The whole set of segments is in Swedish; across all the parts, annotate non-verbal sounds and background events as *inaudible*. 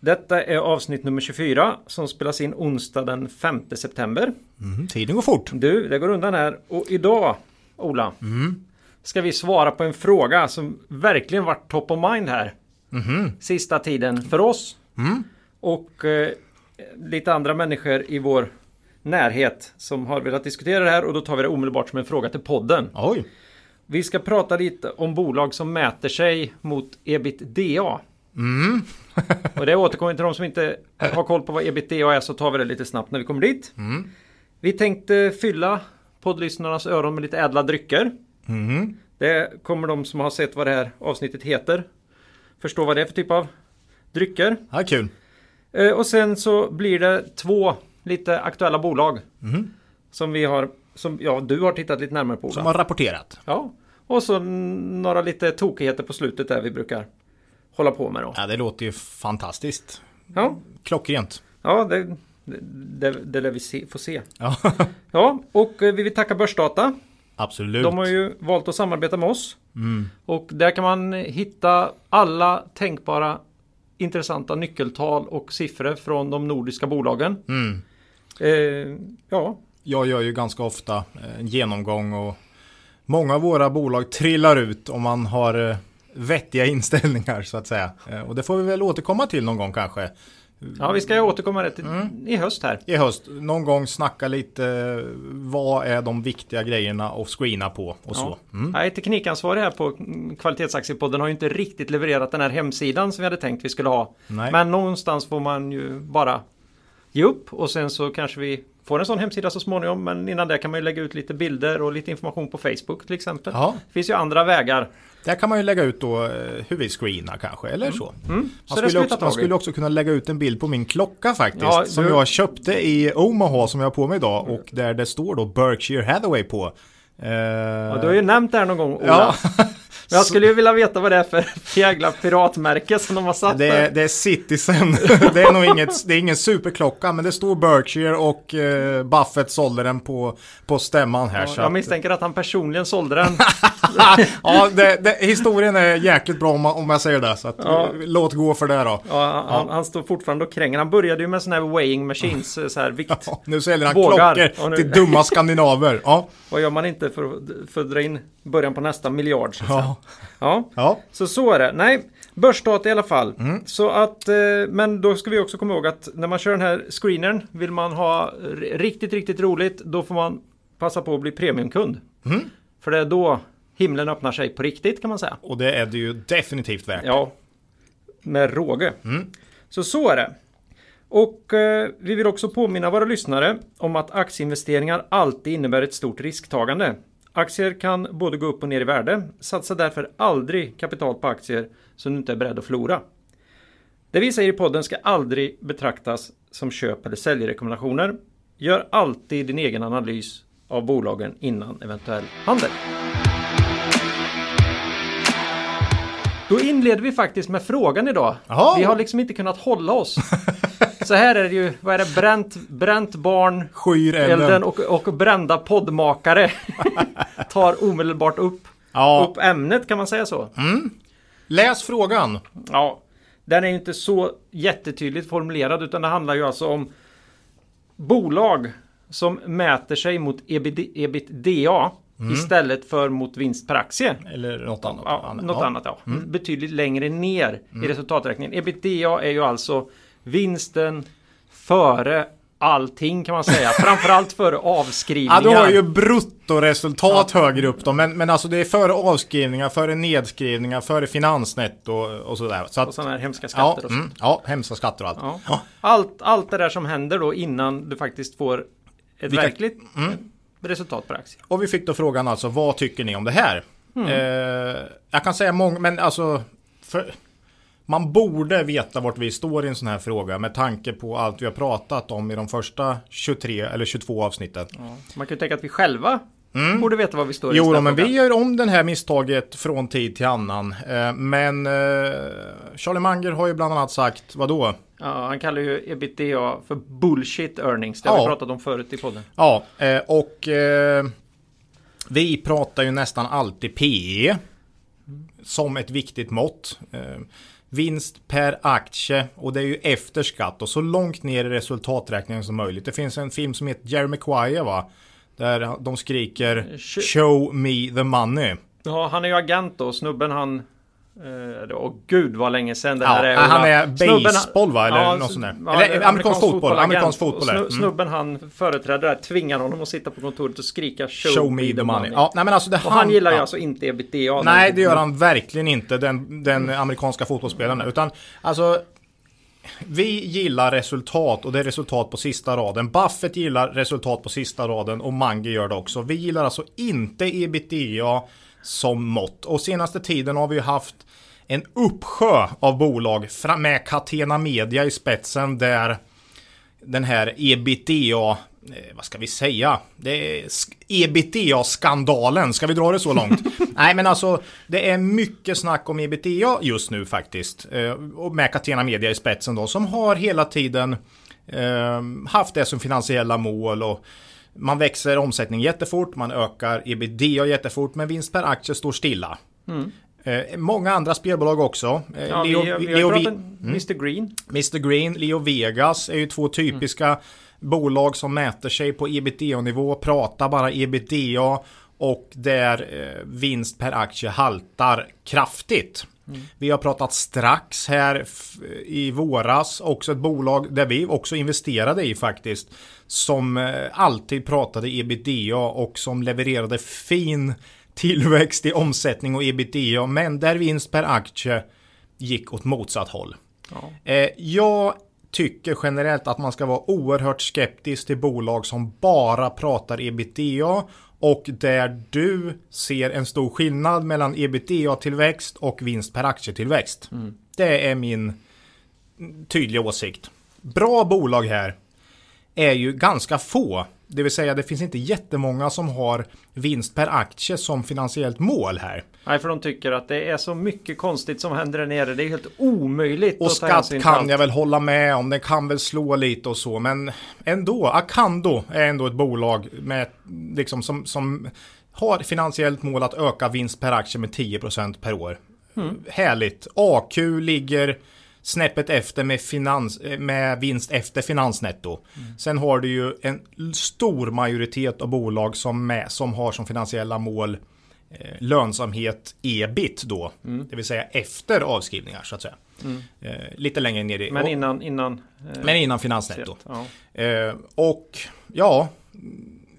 Detta är avsnitt nummer 24 som spelas in onsdag den 5 september. Mm, tiden går fort. Du, det går undan här. Och idag, Ola, ska vi svara på en fråga som verkligen varit top of mind här. Sista tiden för oss. Och eh, lite andra människor i vår närhet som har velat diskutera det här och då tar vi det omedelbart som en fråga till podden. Oj. Vi ska prata lite om bolag som mäter sig mot ebitda. *laughs* och det återkommer till de som inte har koll på vad ebitda är så tar vi det lite snabbt när vi kommer dit. Vi tänkte fylla poddlyssnarnas öron med lite ädla drycker. Det kommer de som har sett vad det här avsnittet heter förstå vad det är för typ av drycker. Ja, kul. Eh, Och sen så blir det två lite aktuella bolag. Som vi har, som ja, du har tittat lite närmare på. Som har rapporterat. Ja, och så några lite tokigheter på slutet där vi brukar hålla på med då. Ja, det låter ju fantastiskt. Ja, Klockrent. ja det, det, det, lär vi se, få se. Ja, *laughs* Ja, och eh, vi vill tacka Börsdata. absolut. De har ju valt att samarbeta med oss. Och där kan man hitta alla tänkbara intressanta nyckeltal och siffror från de nordiska bolagen. Eh, ja, Jag gör ju ganska ofta en genomgång och många av våra bolag trillar ut om man har eh, vettiga inställningar så att säga. Eh, Och det får vi väl återkomma till någon gång kanske. ja, vi ska återkomma rätt i, i höst här. I höst, någon gång snacka lite eh, vad är de viktiga grejerna att screena på och så. Mm. Nej, teknikansvarig här på mm, Kvalitetsaktiepodden har ju inte riktigt levererat den här hemsidan som vi hade tänkt vi skulle ha. Nej. Men någonstans får man ju bara ge upp och sen så kanske vi får en sån hemsida så småningom. Men innan det kan man ju lägga ut lite bilder och lite information på Facebook till exempel. Ja. Det finns ju andra vägar. Där kan man ju lägga ut då eh, hur vi screenar kanske, eller så. Så Man, det ska skulle också, man skulle också kunna lägga ut en bild på min klocka faktiskt. Ja, som du- jag köpte i Omaha som jag har på mig idag. Och där det står då Berkshire Hathaway på. Eh, Ja, du har ju nämnt det här någon gång Ola. ja, *laughs* Men jag skulle ju vilja veta vad det är för jävla piratmärke som de har satt det, är, där. det är Citizen. *laughs* det är nog inget, det är ingen superklocka men det står Berkshire och eh, Buffett sålde den på, på stämman här. så Jag att- misstänker att han personligen sålde den. *laughs* ja, det, det, historien är jäkligt bra om, om jag säger det. Så att, Ja. låt gå för det då. Ja, han, han står fortfarande och kränger. Han började ju med sådana här weighing machines, så här vikt. Ja, nu säljer han Bågar. klockor nu- till dumma skandinaver. Ja. Vad gör man inte för, för att dra in början på nästa miljard? Så. Ja. Ja, Ja. så så är det. Nej, börsdata i alla fall. Så att, eh, men då ska vi också komma ihåg att när man kör den här screenern, vill man ha riktigt, riktigt roligt, då får man passa på att bli premiumkund. För det är då himlen öppnar sig på riktigt kan man säga. Och det är det ju definitivt värt. Ja, med råge. Så så är det. Och eh, vi vill också påminna våra lyssnare om att aktieinvesteringar alltid innebär ett stort risktagande. Aktier kan både gå upp och ner i värde. Satsa därför aldrig kapital på aktier som du inte är beredd att förlora. Det vi säger i podden ska aldrig betraktas som köp eller säljrekommendationer. Gör alltid din egen analys av bolagen innan eventuell handel. Då inleder vi faktiskt med frågan idag. Jaha. Vi har liksom inte kunnat hålla oss. *laughs* Så här är det ju, vad är det, bränt, bränt barn, Skyr elden. och, och brända poddmakare *laughs* tar omedelbart upp, Ja. upp ämnet kan man säga så. Läs frågan. Ja, den är ju inte så jättetydligt formulerad utan det handlar ju alltså om bolag som mäter sig mot ebitda istället för mot vinst per aktie. Eller något annat. Ja, något Ja. annat ja. Betydligt längre ner i resultaträkningen. Ebitda är ju alltså vinsten före allting kan man säga. Framförallt före *laughs* Ja, avskrivningar. du har ju bruttoresultat högre upp då. Men, men alltså det är före avskrivningar, före nedskrivningar, före finansnetto och, och sådär. Så Och att, sådana här hemska ja, skatter och så. mm, ja, hemska skatter och allt. Ja. Ja. Allt, allt det där som händer då innan du faktiskt får ett Vilka- verkligt resultat per aktie. Och vi fick då frågan alltså, vad tycker ni om det här? Mm. Eh, jag kan säga många, men alltså, för, man borde veta vart vi står i en sån här fråga med tanke på allt vi har pratat om i de första 23 eller 22 avsnitten. Ja, man kan ju tänka att vi själva Mm. Borde veta vad vi står i. Jo, men vi gör om det här misstaget från tid till annan. Eh, men eh, Charlie Munger har ju bland annat sagt, vad då? Ja, han kallar ju ebitda för bullshit earnings. Det har ja. vi pratat om förut i podden. Ja, eh, och vi pratar ju nästan alltid PE som ett viktigt mått. Vinst per aktie och det är ju efter skatt och så långt ner i resultaträkningen som möjligt. Det finns en film som heter Jerry Maguire va? Där de skriker Show me the money. Ja, han är ju agent då. Snubben han Uh, åh gud vad länge sedan det ja, här är. Han är baseball va? Eller ja, något sånt där. Ja, Eller amerikansk fotboll. fotboll amerikansk fotboll. Mm. Snubben han företräder där tvingar honom att sitta på kontoret och skrika Show, show me the money. money. Ja, nej, men alltså det och han, han gillar ju alltså inte ebitda. Nej, det gör han verkligen inte. Den, den amerikanska fotbollsspelaren. Utan alltså vi gillar resultat och det är resultat på sista raden. Buffett gillar resultat på sista raden och Mange gör det också. Vi gillar alltså inte ebitda som mått. Och senaste tiden har vi haft en uppsjö av bolag med Catena Media i spetsen där den här ebitda Eh, vad ska vi säga? Det är ebitda-skandalen, ska vi dra det så långt? *laughs* Nej men alltså, det är mycket snack om ebitda just nu faktiskt. Eh, och med Catena Media i spetsen då, som har hela tiden eh, haft det som finansiella mål och man växer omsättning jättefort, man ökar ebitda jättefort, men vinst per aktie står stilla. Mm. Eh, många andra spelbolag också. Eh, ja, Leo, vi, vi Leo, Mr mm. Green. Mr Green, Leo Vegas är ju två typiska mm bolag som mäter sig på ebitda-nivå pratar bara ebitda och där eh, vinst per aktie haltar kraftigt. Mm. Vi har pratat strax här i våras, också ett bolag där vi också investerade i faktiskt. Som eh, alltid pratade ebitda och som levererade fin tillväxt i omsättning och ebitda. Men där vinst per aktie gick åt motsatt håll. Ja. Eh, jag tycker generellt att man ska vara oerhört skeptisk till bolag som bara pratar ebitda och där du ser en stor skillnad mellan ebitda-tillväxt och vinst per aktietillväxt. Mm. Det är min tydliga åsikt. Bra bolag här är ju ganska få. Det vill säga det finns inte jättemånga som har vinst per aktie som finansiellt mål här. Nej, för de tycker att det är så mycket konstigt som händer där nere. Det är helt omöjligt. Och skatt kan jag väl hålla med om. Den kan väl slå lite och så. Men ändå, Acando är ändå ett bolag med, liksom, som, som har finansiellt mål att öka vinst per aktie med 10% per år. Mm. Härligt. AQ ligger snäppet efter med, finans, med vinst efter finansnetto. Mm. Sen har du ju en stor majoritet av bolag som, med, som har som finansiella mål eh, lönsamhet ebit då. Mm. Det vill säga efter avskrivningar så att säga. Mm. Eh, lite längre ner i... Men innan... innan eh, men innan finansnetto. Ja. Eh, och ja,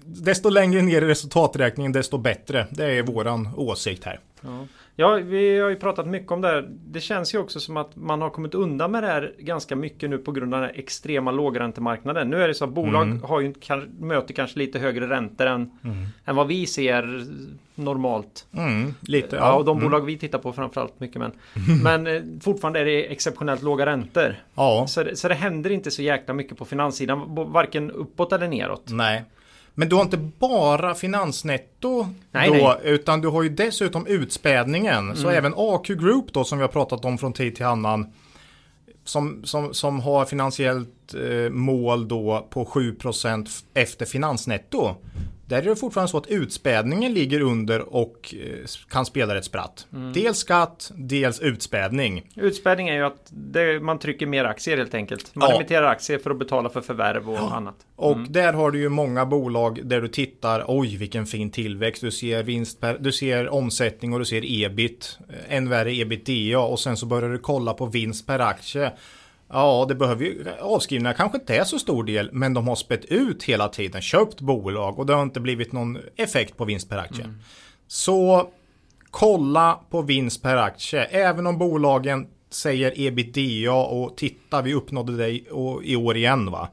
desto längre ner i resultaträkningen desto bättre. Det är våran åsikt här. Ja. Ja, vi har ju pratat mycket om det här. Det känns ju också som att man har kommit undan med det här ganska mycket nu på grund av den här extrema lågräntemarknaden. Nu är det så att bolag mm. har ju, kan, möter kanske lite högre räntor än, mm. än vad vi ser normalt. Mm, lite, ja. ja. och de mm. bolag vi tittar på framförallt mycket men. *laughs* men eh, fortfarande är det exceptionellt låga räntor. Ja. Så, så det händer inte så jäkla mycket på finanssidan. Varken uppåt eller neråt. Nej. Men du har inte bara finansnetto nej, då, nej. utan du har ju dessutom utspädningen. Mm. Så även AQ Group då som vi har pratat om från tid till annan. Som, som, som har finansiellt eh, mål då på 7% efter finansnetto. Där är det fortfarande så att utspädningen ligger under och eh, kan spela ett spratt. Mm. Dels skatt, dels utspädning. Utspädning är ju att det, man trycker mer aktier helt enkelt. Man ja. emitterar aktier för att betala för förvärv och ja. annat. Och mm. där har du ju många bolag där du tittar, oj vilken fin tillväxt, du ser vinst per, du ser omsättning och du ser ebit, än värre ebitda och sen så börjar du kolla på vinst per aktie. Ja, det behöver ju, avskrivningar kanske inte är så stor del, men de har spett ut hela tiden, köpt bolag och det har inte blivit någon effekt på vinst per aktie. Mm. Så kolla på vinst per aktie, även om bolagen säger ebitda och titta, vi uppnådde det i år igen va.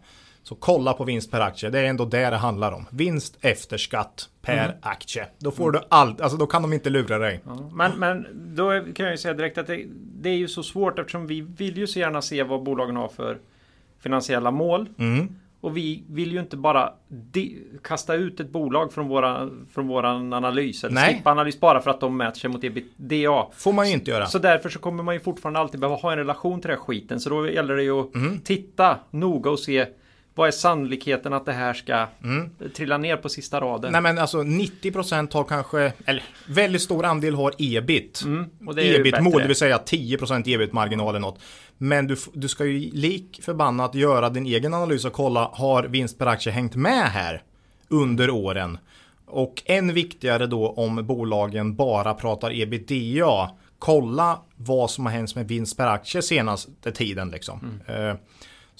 Så kolla på vinst per aktie. Det är ändå det det handlar om. Vinst efter skatt per Mm. aktie. Då får du allt. Alltså då kan de inte lura dig. Ja, Men, men då kan jag ju säga direkt att det, det är ju så svårt eftersom vi vill ju så gärna se vad bolagen har för finansiella mål. Mm. Och vi vill ju inte bara kasta ut ett bolag från, våra, från våran analys. Eller Nej. skippa analys bara för att de mäter sig mot ebitda. Får man ju inte göra. Så därför så kommer man ju fortfarande alltid behöva ha en relation till den här skiten. Så då gäller det ju att Mm. titta noga och se vad är sannolikheten att det här ska trilla ner på sista raden. Mm. Nej men alltså 90% har kanske, eller väldigt stor andel har ebit. Mm, ebit-mål, det vill säga 10% ebit-marginal eller något. Men du, du ska ju lik förbannat göra din egen analys och kolla, har vinst per aktie hängt med här under åren? Och än viktigare då om bolagen bara pratar ebitda. Kolla vad som har hänt med vinst per aktie senaste tiden liksom. Eh,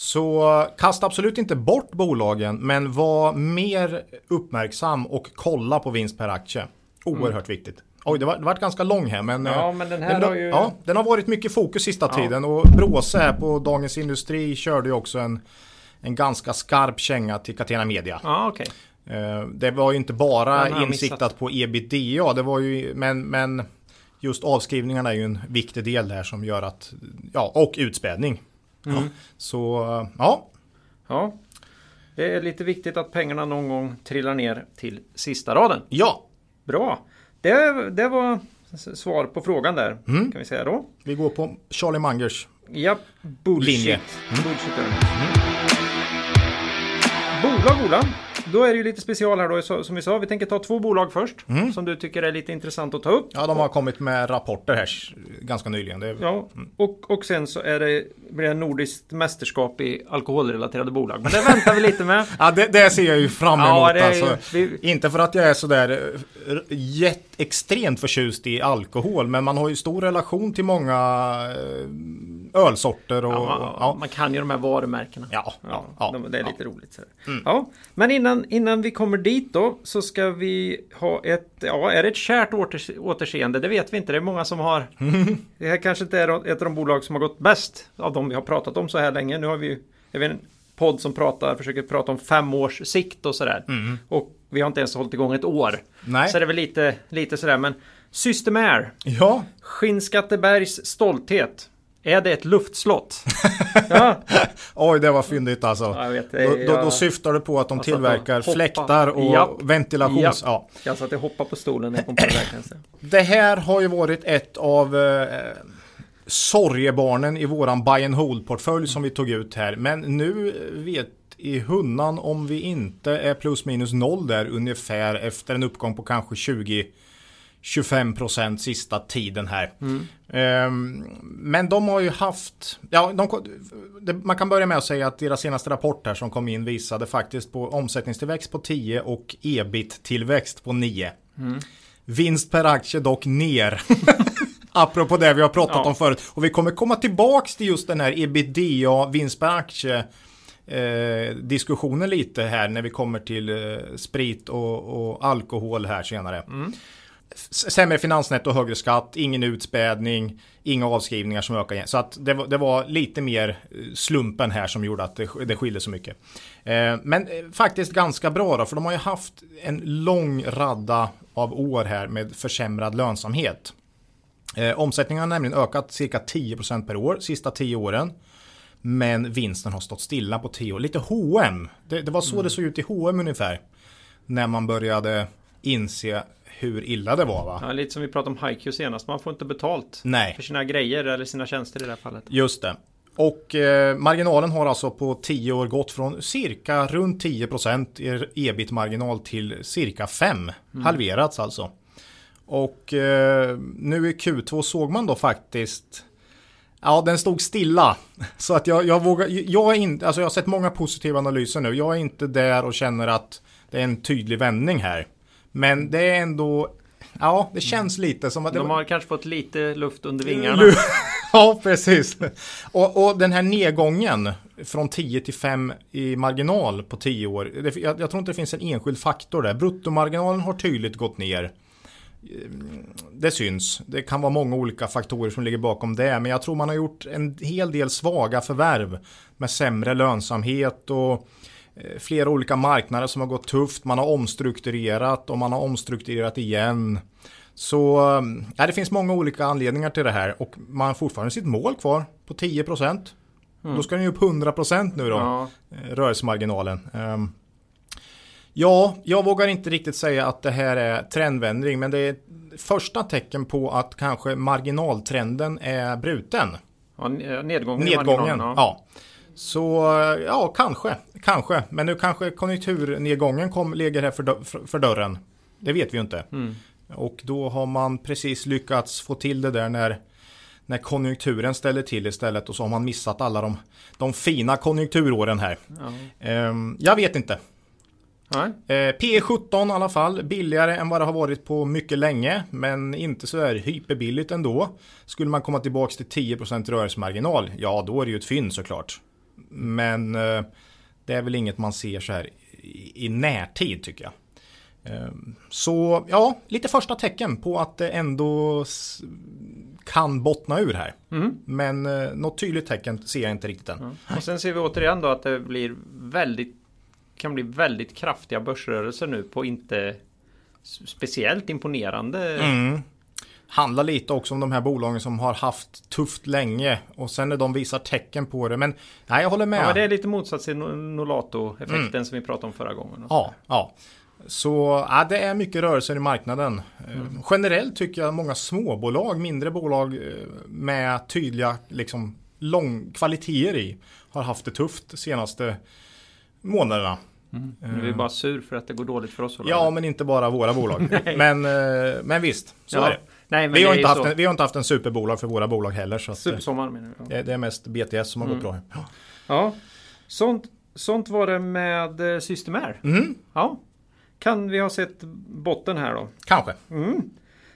Så kasta absolut inte bort bolagen, men var mer uppmärksam och kolla på vinst per aktie. Oerhört viktigt. Oj, det var, det var ganska lång här, men, Ja, eh, men den här den, har ju- ja, den har varit mycket fokus sista Ja. tiden och Bråse här på Dagens Industri körde ju också en, en ganska skarp känga till Catena Media. Ja, okej. Eh, Det var ju inte bara insiktat på ebitda, det var ju, men, men just avskrivningarna är ju en viktig del där som gör att, ja, och utspädning. Mm. Ja, så, ja, Ja. Det är lite viktigt att pengarna någon gång trillar ner till sista raden. ja, Bra. Det, det var svar på frågan där. Mm. Kan vi säga då. vi går på Charlie Mangers. Ja, bullshit. Linje. bullshit är det. Bolag Ola. Då är det ju lite special här då som vi sa. Vi tänker ta två bolag först. Mm. Som du tycker är lite intressant att ta upp. Ja, de har kommit med rapporter här ganska nyligen. Är, Ja, och, och sen så är det, blir det nordiskt mästerskap i alkoholrelaterade bolag. Men det väntar vi lite med. *laughs* Ja, det, det ser jag ju fram emot. Ja, ju- alltså. vi- Inte för att jag är sådär eh, jätt, extremt förtjust i alkohol, men man har ju stor relation till många eh, ölsorter och... Ja, Ja, Man kan ju de här varumärkena. ja, ja, Ja, ja, de, det är lite roligt. Så. här. Ja, men innan, innan vi kommer dit då så ska vi ha ett, ja är det ett kärt åter, återseende? Det vet vi inte. Det är många som har. *laughs* det här kanske inte är ett av de bolag som har gått bäst av de vi har pratat om så här länge. Nu har vi ju, jag vet, en podd som pratar, försöker prata om fem års sikt och sådär. Och vi har inte ens hållit igång ett år. Nej. Så det är väl lite, lite sådär. Men Systemair, Ja, Skinnskattebergs stolthet. Är det ett luftslott? *laughs* ja, oj det var fyndigt alltså. Jag vet, då, då, då jag- syftar du på att de Jag tillverkar hoppa. fläktar och Japp. ventilations... Japp. Ja. Jag satt och hoppade på stolen när jag kom på det där jag. Det här har ju varit ett av eh, sorgebarnen i våran buy and hold-portfölj som vi tog ut här. Men nu vet i hunnan om vi inte är plus minus noll där ungefär efter en uppgång på kanske 20 25% sista tiden här. Ehm, men de har ju haft, ja, de, det, man kan börja med att säga att deras senaste rapport här som kom in visade faktiskt på omsättningstillväxt på 10 och ebit-tillväxt på 9. Vinst per aktie dock ner. *laughs* Apropå det vi har pratat Ja. om förut. Och vi kommer komma tillbaks till just den här ebitda vinst per aktie eh, diskussionen lite här när vi kommer till eh, sprit och, och alkohol här senare. S- Sämre finansnetto, högre skatt, ingen utspädning, inga avskrivningar som ökar igen. Så att det, var, det var lite mer eh, slumpen här som gjorde att det, det skilde så mycket. Eh, men eh, faktiskt ganska bra då, för de har ju haft en lång radda av år här med försämrad lönsamhet. Eh, omsättningen har nämligen ökat cirka 10% per år sista 10 åren. Men vinsten har stått stilla på 10 år. Lite H&M. Det, det var så det såg ut i H&M ungefär. När man började inse hur illa det var va? Ja, lite som vi pratade om HiQ senast. Man får inte betalt Nej. för sina grejer eller sina tjänster i det här fallet. Just det. Och eh, marginalen har alltså på 10 år gått från cirka runt 10% i ebit-marginal till cirka 5. Halverats alltså. Och eh, nu i Q2 såg man då faktiskt Ja, den stod stilla. Så att jag, jag vågar, jag är inte, alltså jag har sett många positiva analyser nu. Jag är inte där och känner att det är en tydlig vändning här. Men det är ändå, ja, det känns lite som att det De har kanske fått lite luft under vingarna. *laughs* Ja, precis. Och, och den här nedgången från 10 till 5 i marginal på 10 år. Det, jag, jag tror inte det finns en enskild faktor där. Bruttomarginalen har tydligt gått ner. Det syns. Det kan vara många olika faktorer som ligger bakom det. Men jag tror man har gjort en hel del svaga förvärv med sämre lönsamhet och eh, flera olika marknader som har gått tufft. Man har omstrukturerat och man har omstrukturerat igen. Så ja, det finns många olika anledningar till det här och man har fortfarande sitt mål kvar på 10 procent. Mm. Då ska den ju upp 100 procent nu då, ja. rörelsemarginalen. Um, Ja, jag vågar inte riktigt säga att det här är trendvändning, men det är första tecken på att kanske marginaltrenden är bruten. Ja, nedgången. Nedgången, ja. ja. Så ja, kanske, kanske. Men nu kanske konjunkturnedgången kom, ligger här för, för dörren. Det vet vi ju inte. Mm. Och då har man precis lyckats få till det där när, när konjunkturen ställer till istället och så har man missat alla de, de fina konjunkturåren här. Ja. Um, jag vet inte. Eh, P17 i alla fall, billigare än vad det har varit på mycket länge, men inte så där hyperbilligt ändå. Skulle man komma tillbaka till 10% rörelsemarginal, ja då är det ju ett fynd såklart. Men eh, det är väl inget man ser så här i, i närtid tycker jag. Eh, så ja, lite första tecken på att det ändå kan bottna ur här. Mm. Men eh, något tydligt tecken ser jag inte riktigt än. Mm. Och sen ser vi återigen då att det blir väldigt kan bli väldigt kraftiga börsrörelser nu på inte speciellt imponerande. Mm. Handlar lite också om de här bolagen som har haft tufft länge och sen när de visar tecken på det. Men nej, jag håller med. Ja, det är lite motsats till Nolato-effekten mm. som vi pratade om förra gången. Ja, ja. Så ja, det är mycket rörelser i marknaden. Mm. Generellt tycker jag många småbolag, mindre bolag eh, med tydliga liksom, lång kvaliteter i har haft det tufft de senaste månaderna. Mm. Nu är vi bara sur för att det går dåligt för oss. Ja, men inte bara våra bolag. *laughs* men, eh, men visst, så ja. är det. Nej, vi, har inte haft en, vi har inte haft en superbolag för våra bolag heller. Så Supersommar menar du? Ja. Det, är mest BTS som har mm. gått bra. Ja, ja. Sånt, sånt var det med eh, Systemair. Mm. Ja. Kan vi ha sett botten här då? Kanske. Mm.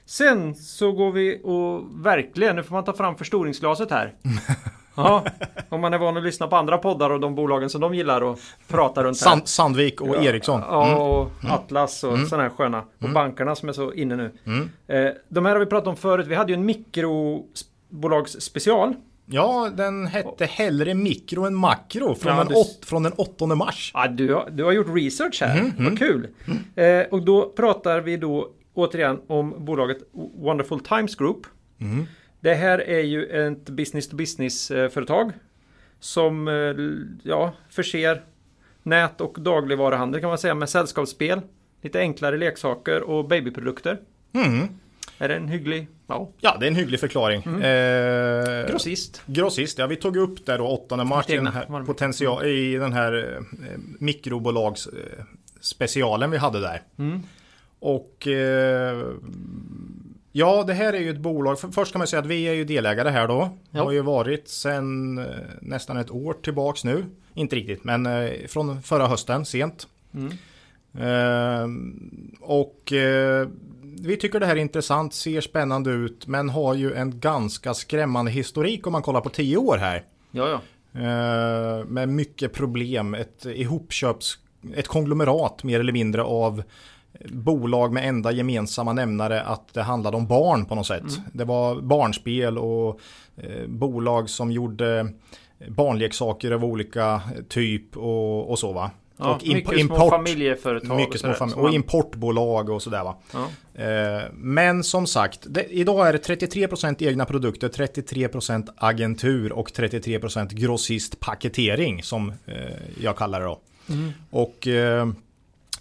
Sen så går vi och verkligen, nu får man ta fram förstoringsglaset här. *laughs* Ja, om man är van att lyssna på andra poddar och de bolagen som de gillar och prata runt Sand, Sandvik och ja, Ericsson. Ja, mm. och Atlas och mm. sådana här sköna. Och mm. bankerna som är så inne nu. Mm. Eh, de här har vi pratat om förut. Vi hade ju en mikrobolagsspecial. Ja, den hette hellre mikro än makro från, ja, den, åt, från den 8 mars. Ja, du, har, du har gjort research här. Mm, Vad kul. Eh, och då pratar vi då återigen om bolaget Wonderful Times Group. Det här är ju ett business to business företag som eh, ja, förser nät och dagligvaruhandel kan man säga med sällskapsspel, lite enklare leksaker och babyprodukter. Mm. Är det en hygglig? Ja. ja, det är en hygglig förklaring. Mm. Eh, grossist. Grossist, ja vi tog upp det då 8 mars i den här, potential, i den här eh, mikrobolagsspecialen vi hade där. Mm. Och eh, Ja, det här är ju ett bolag. Först kan man säga att vi är ju delägare här då. Ja. Har ju varit sedan eh, nästan ett år tillbaks nu. Inte riktigt, men eh, från förra hösten, sent. Mm. Eh, och eh, vi tycker det här är intressant, ser spännande ut, men har ju en ganska skrämmande historik om man kollar på tio år här. Ja, ja. Eh, med mycket problem, ett ihopköps, ett konglomerat mer eller mindre av bolag med enda gemensamma nämnare att det handlade om barn på något sätt. Mm. Det var barnspel och eh, bolag som gjorde barnleksaker av olika typ och, och så va. Ja, och imp mycket import, små familjeföretag mycket små fam och importbolag och sådär va. Ja. Eh, men som sagt, det, idag är det 33% egna produkter, 33% agentur och 33% grossist paketering som eh, jag kallar det då. Mm. Och eh,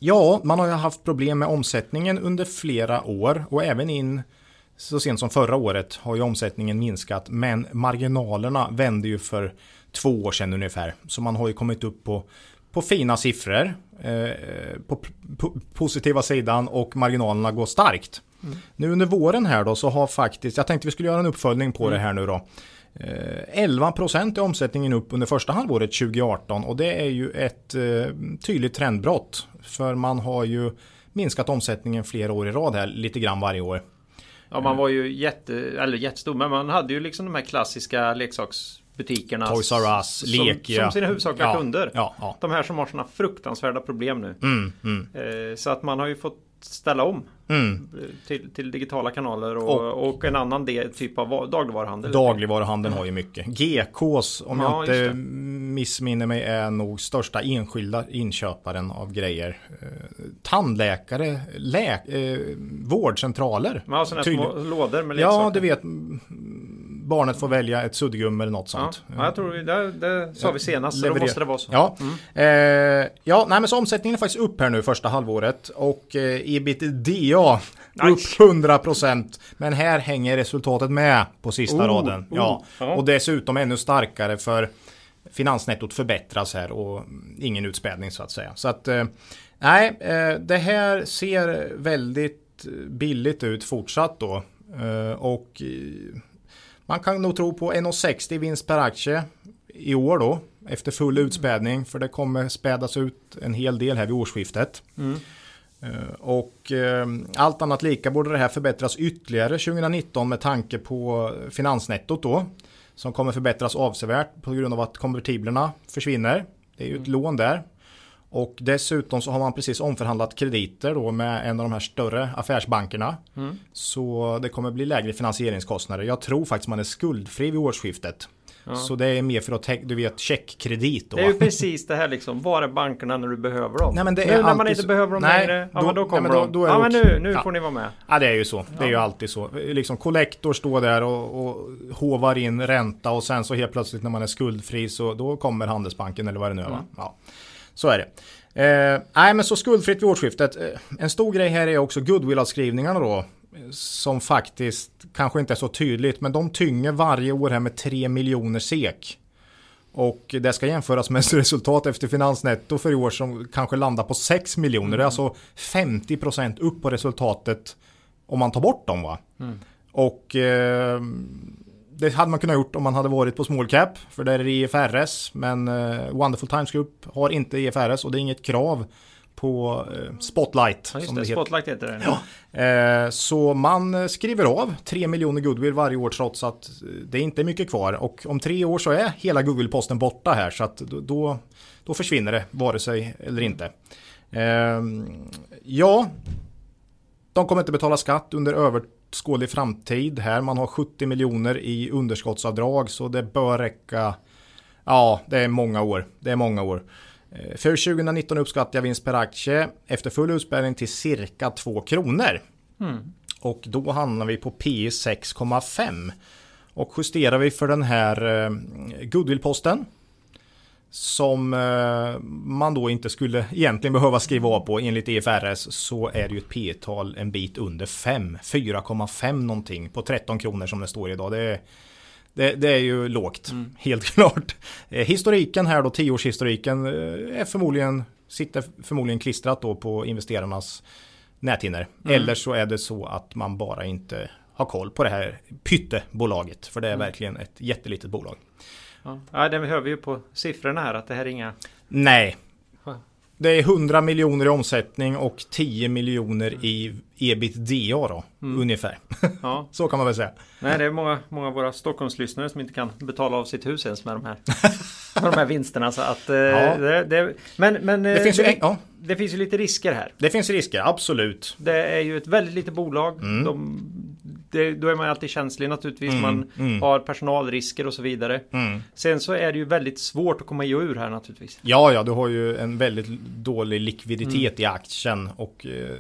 Ja, man har ju haft problem med omsättningen under flera år och även in så sent som förra året har ju omsättningen minskat men marginalerna vände ju för två år sedan ungefär. Så man har ju kommit upp på, på fina siffror eh, på, på, positiva sidan och marginalerna går starkt. Mm. Nu under våren här då så har faktiskt, jag tänkte vi skulle göra en uppföljning på mm. det här nu då. 11% är omsättningen upp under första halvåret 2018 och det är ju ett eh, tydligt trendbrott. För man har ju minskat omsättningen flera år i rad här, lite grann varje år. Ja, man var ju jätte, eller jättestor, men man hade ju liksom de här klassiska leksaksbutikerna. Toys R Us, Lek, som, som sina huvudsakliga ja, kunder. Ja, ja. De här som har sådana fruktansvärda problem nu. Mm, mm. Eh, så att man har ju fått ställa om mm. till, till, digitala kanaler och, och, och, en annan del, typ av dagligvaruhandel. Dagligvaruhandeln har ju mycket. GKs, om ja, jag inte missminner mig är nog största enskilda inköparen av grejer. Eh, tandläkare, lä eh, vårdcentraler. Ja, sådana små lådor med leksaker. Ja, du vet. Barnet får välja ett suddgum eller något sånt. Ja, jag tror det, det sa vi senast, så då måste det vara så. Ja, mm. eh, ja nej, men så omsättningen är faktiskt upp här nu första halvåret och eh, ebitda. Upp 100% Men här hänger resultatet med på sista oh, raden. Ja. Oh, Och dessutom ännu starkare för finansnettot förbättras här och ingen utspädning så att säga. Så att eh, nej, eh, det här ser väldigt billigt ut fortsatt då. Eh, och man kan nog tro på 1,60 vinst per aktie i år då. Efter full utspädning. För det kommer spädas ut en hel del här vid årsskiftet. Mm. Eh, och eh, allt annat lika borde det här förbättras ytterligare 2019 med tanke på finansnettot då. Som kommer förbättras avsevärt på grund av att konvertiblerna försvinner. Det är ju ett mm. lån där. Och dessutom så har man precis omförhandlat krediter då med en av de här större affärsbankerna. Mm. Så det kommer bli lägre finansieringskostnader. Jag tror faktiskt man är skuldfri vid årsskiftet. Ja. Så det är mer för att, du vet, checkkredit. Då. Det är ju precis det här liksom. Var är bankerna när du behöver dem? Nej, men det nu är när man inte behöver dem nej, längre, ja men då kommer nej, men då, då de. Ja men nu, nu ja. får ni vara med. Ja det är ju så. Det är ju alltid så. Liksom kollektor står där och, och hovar in ränta och sen så helt plötsligt när man är skuldfri så då kommer Handelsbanken eller vad det nu är. Mm. Ja. Så är det. Eh, nej men så skuldfritt vid årsskiftet. Eh, en stor grej här är också goodwill-avskrivningarna då som faktiskt kanske inte är så tydligt, men de tynger varje år här med 3 miljoner SEK. Och det ska jämföras med *laughs* resultat efter finansnetto för i år som kanske landar på 6 miljoner. Mm. Det är alltså 50% upp på resultatet om man tar bort dem. va. Mm. Och eh, det hade man kunnat gjort om man hade varit på small cap. För där är det IFRS. Men eh, Wonderful Times Group har inte IFRS och det är inget krav på eh, Spotlight. Ja, som det, det Spotlight heter det. Ja. Eh, så man skriver av 3 miljoner goodwill varje år trots att det inte är mycket kvar. Och om tre år så är hela goodwill-posten borta här. Så att då, då försvinner det vare sig eller inte. Eh, ja, de kommer inte betala skatt under överskådlig framtid här. Man har 70 miljoner i underskottsavdrag så det bör räcka. Ja, det är många år. Det är många år. Eh, för 2019 uppskattar jag vinst per aktie efter full utspädning till cirka 2 kronor. Mm. Och då hamnar vi på P 6,5. Och justerar vi för den här eh, goodwill-posten som eh, man då inte skulle egentligen behöva skriva av på enligt EFRS så är det ju ett P tal en bit under 5. 4,5 någonting på 13 kronor som det står idag. Det är det, det, är ju lågt, mm. helt *laughs* klart. Eh, historiken här då, tioårshistoriken, eh, är förmodligen, sitter förmodligen klistrat då på investerarnas näthinnor. Mm. Eller så är det så att man bara inte har koll på det här pyttebolaget. För det är mm. verkligen ett jättelitet bolag. Ja, det hör vi ju på siffrorna här att det här är inga... Nej, det är 100 miljoner i omsättning och 10 miljoner i ebitda då, mm. ungefär. Ja. *laughs* så kan man väl säga. Nej, det är många, många av våra Stockholmslyssnare som inte kan betala av sitt hus ens med de här, med de här vinsterna. Så att, eh, ja. det, det, men men det, eh, finns ju, det, ja. det finns ju lite risker här. Det finns risker, absolut. Det är ju ett väldigt litet bolag. Mm. De, det, då är man alltid känslig naturligtvis. Mm, man mm. har personalrisker och så vidare. Mm. Sen så är det ju väldigt svårt att komma i och ur här naturligtvis. Ja, ja, du har ju en väldigt dålig likviditet mm. i aktien. Och eh,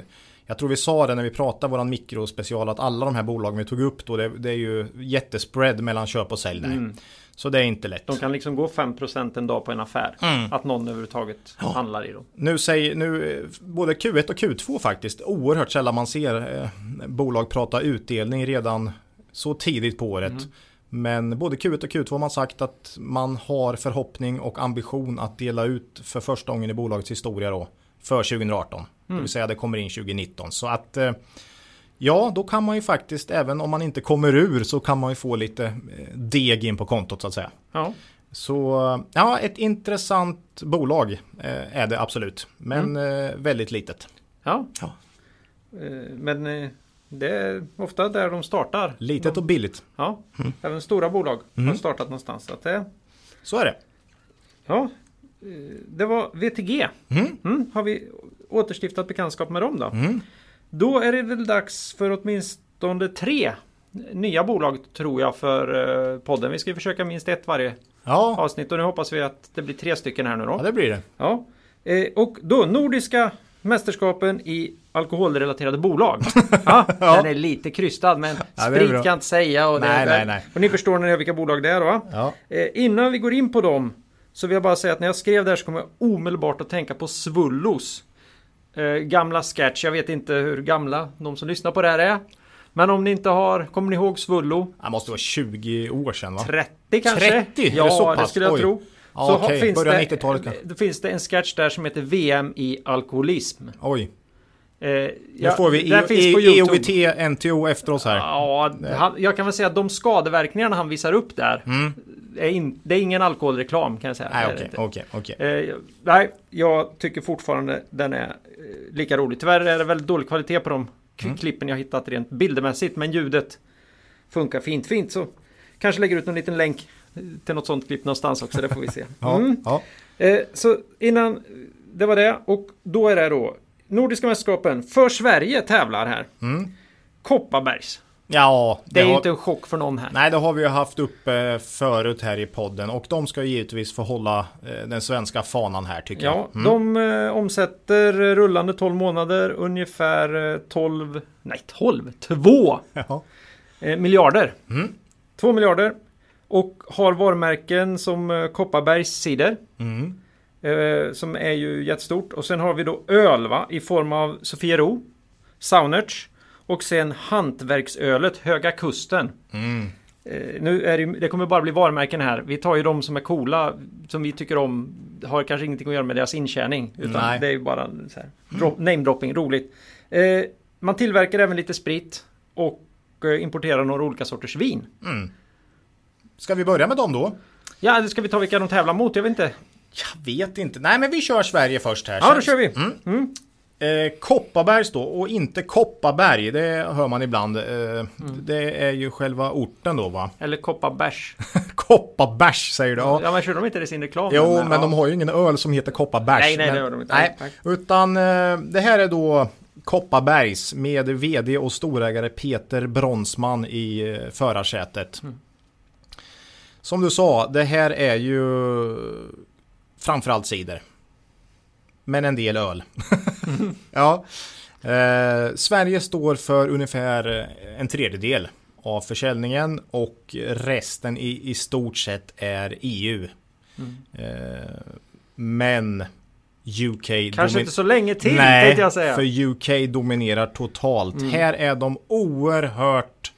jag tror vi sa det när vi pratade våran mikrospecial att alla de här bolagen vi tog upp då det, det är ju jättespread mellan köp och sälj där. Mm. Så det är inte lätt. De kan liksom gå 5% en dag på en affär. Mm. Att någon överhuvudtaget ja. handlar i dem. Nu säger nu både Q1 och Q2 faktiskt oerhört sällan man ser eh, bolag prata utdelning redan så tidigt på året. Mm. Men både Q1 och Q2 har man sagt att man har förhoppning och ambition att dela ut för första gången i bolagets historia då för 2018. Mm. Det vill säga det kommer in 2019. Så att eh, Ja, då kan man ju faktiskt, även om man inte kommer ur, så kan man ju få lite eh, deg in på kontot så att säga. Ja. Så ja, ett intressant bolag eh, är det absolut. Men mm. eh, väldigt litet. Ja. ja. Eh, men eh, det är ofta där de startar. Litet och billigt. Ja, mm. även stora bolag mm. har startat någonstans. Så, att det... så är det. Ja, det var VTG. Mm. Mm. Har vi återstiftat bekantskap med dem då? Då är det väl dags för åtminstone tre nya bolag tror jag för eh, podden. Vi ska ju försöka minst ett varje Ja, avsnitt och nu hoppas vi att det blir tre stycken här nu då. ja det blir det. Ja. Eh, och då Nordiska mästerskapen i alkoholrelaterade bolag. *laughs* Ja, Den är lite krystad men Ja, sprit kan jag inte säga. Och Nej, nej, nej. Och ni förstår när vilka bolag det är va? Ja. Eh, innan vi går in på dem så vill jag bara säga att när jag skrev det här så kom jag omedelbart att tänka på Svullos eh, gamla sketch. Jag vet inte hur gamla de som lyssnar på det här är. Men om ni inte har, kommer ni ihåg Svullo? Det måste vara 20 år sedan va? 30 kanske? 30? Är det Ja, så det pass? skulle jag Oj. tro. Ja, Så okej. finns Början det, 90-talet kanske. Då finns det en sketch där som heter VM i alkoholism. Oj. Eh, Nu ja, får vi den E- finns på E- YouTube. EOVT NTO efter oss här. Ja, han, jag kan väl säga att de skadeverkningarna han visar upp där. Är in, det är ingen alkoholreklam kan jag säga. Mm. Nej, okej, okej, okej. Eh, nej, jag tycker fortfarande den är eh, lika rolig. Tyvärr är det väldigt dålig kvalitet på de Mm. klippen jag hittat rent bildermässigt. Men ljudet funkar fint, fint. Så kanske lägger ut en liten länk eh, till något sånt klipp någonstans också. Det får vi se. *laughs* Ja, Mm. ja. Eh, så innan, det var det. Och då är det då Nordiska mästerskapen för Sverige tävlar här. Kopparbergs. Ja Det är ju har- inte en chock för någon här. Nej, det har vi ju haft uppe förut här i podden och de ska givetvis få hålla eh, den svenska fanan här tycker Ja, jag. Mm. de eh, omsätter eh, rullande 12 månader ungefär eh, 12, nej 12, 2 *laughs* Ja. eh, miljarder. Mm. 2 miljarder. Och har varumärken som eh, Kopparbergs cider. Mm. Eh, som är ju jättestort. Och sen har vi då öl va, i form av Sofiero, Saunerts och sen hantverksölet Höga Kusten. Mm. Eh, nu är det, det kommer bara bli varumärken här. Vi tar ju de som är coola, som vi tycker om. Har kanske ingenting att göra med deras intjäning. Utan Nej. det är ju bara så här, drop, namedropping, roligt. Eh, man tillverkar även lite sprit och eh, importerar några olika sorters vin. Ska vi börja med dem då? Ja, det ska vi ta vilka de tävlar mot? Jag vet inte. Jag vet inte. Nej, men vi kör Sverige först här. Ja, då kör vi. Eh, Kopparbergs då och inte Kopparberg. Det hör man ibland. Eh, Mm. Det är ju själva orten då va? Eller Kopparbärs. *laughs* Kopparbergs säger du. Ja. Ja, men kör de inte det i sin reklam? Jo, ja. men de har ju ingen öl som heter Kopparbärs. Nej, nej, men, det har de inte. Nej, Nej. utan eh, det här är då Kopparbergs med vd och storägare Peter Bronsman i eh, förarsätet. Mm. Som du sa, det här är ju framförallt cider. Men en del öl. *laughs* ja. Eh, Sverige står för ungefär en tredjedel av försäljningen och resten i, i stort sett är EU. Eh, men UK Kanske inte så länge till, Nej, jag säga. för UK dominerar totalt. Här är de oerhört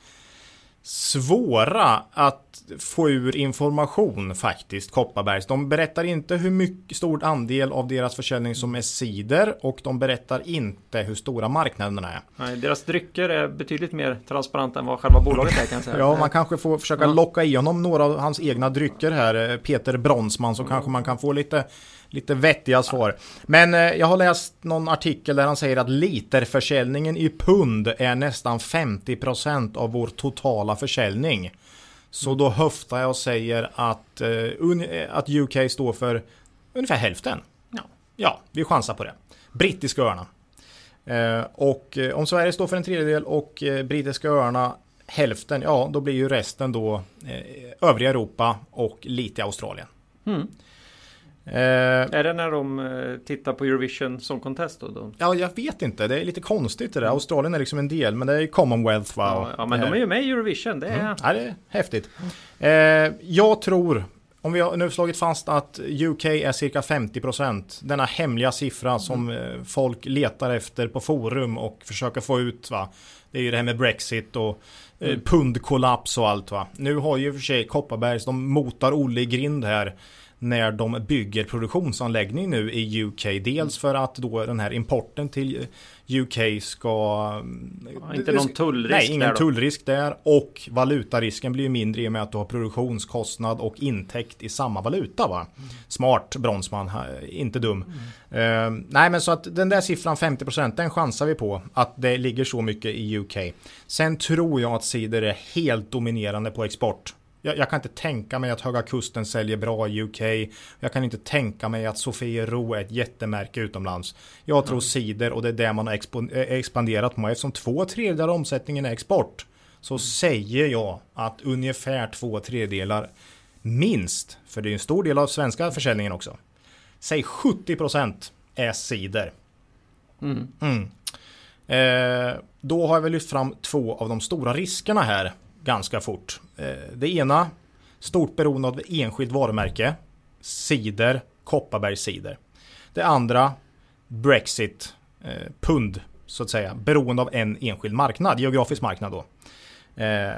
svåra att få ur information faktiskt, Kopparbergs. De berättar inte hur mycket stor andel av deras försäljning som är cider och de berättar inte hur stora marknaderna är. Nej, deras drycker är betydligt mer transparenta än vad själva bolaget är kan jag säga. *laughs* Ja, man kanske får försöka locka i honom några av hans egna drycker här, eh, Peter Bronsman, så kanske man kan få lite, lite vettiga svar. Men eh, jag har läst någon artikel där han säger att literförsäljningen i pund är nästan 50% av vår totala försäljning. Så då höftar jag och säger att, eh, eh, att UK står för ungefär hälften. Ja. Ja, vi chansar på det. Brittiska öarna. Eh, och eh, om Sverige står för en tredjedel och eh, brittiska öarna hälften, ja då blir ju resten då övriga Europa och lite Australien. Mm. Eh, Är det när de eh, tittar på Eurovision Song Contest då? då? ja, jag vet inte. Det är lite konstigt det där. Australien är liksom en del, men det är ju Commonwealth va? Ja, ja, men de är ju med i Eurovision. Det är... Mm. Ja, det är häftigt. Eh, jag tror, om vi har nu slagit fast att UK är cirka 50%, denna hemliga siffra som eh, folk letar efter på forum och försöker få ut. Va? Det är ju det här med Brexit och eh, pundkollaps och allt. Va? Nu har ju för sig Kopparbergs, de motar Olle i grind här när de bygger produktionsanläggning nu i UK. Dels för att då den här importen till UK ska... Ja, inte någon tullrisk Nej, ingen där tullrisk där. Och valutarisken blir ju mindre i och med att du har produktionskostnad och intäkt i samma valuta. Va? Smart Bronsman, inte dum. Eh, nej men så att den där siffran 50% den chansar vi på. Att det ligger så mycket i UK. Sen tror jag att cider är helt dominerande på export. Jag, jag kan inte tänka mig att Höga Kusten säljer bra i UK. Jag kan inte tänka mig att Sofiero är ett jättemärke utomlands. Jag Mm. tror cider och det är det man har eh, expanderat på. Eftersom två tredjedelar av omsättningen är export. så säger jag att ungefär två tredjedelar minst, för det är en stor del av svenska försäljningen också. Säg 70% är cider. Mm. Mm. Eh, då har jag väl lyft fram två av de stora riskerna här ganska fort. Eh, det ena, stort beroende av enskilt varumärke. Cider, Kopparbergs cider. Det andra, Brexit, eh, pund så att säga. Beroende av en enskild marknad, geografisk marknad då. Eh,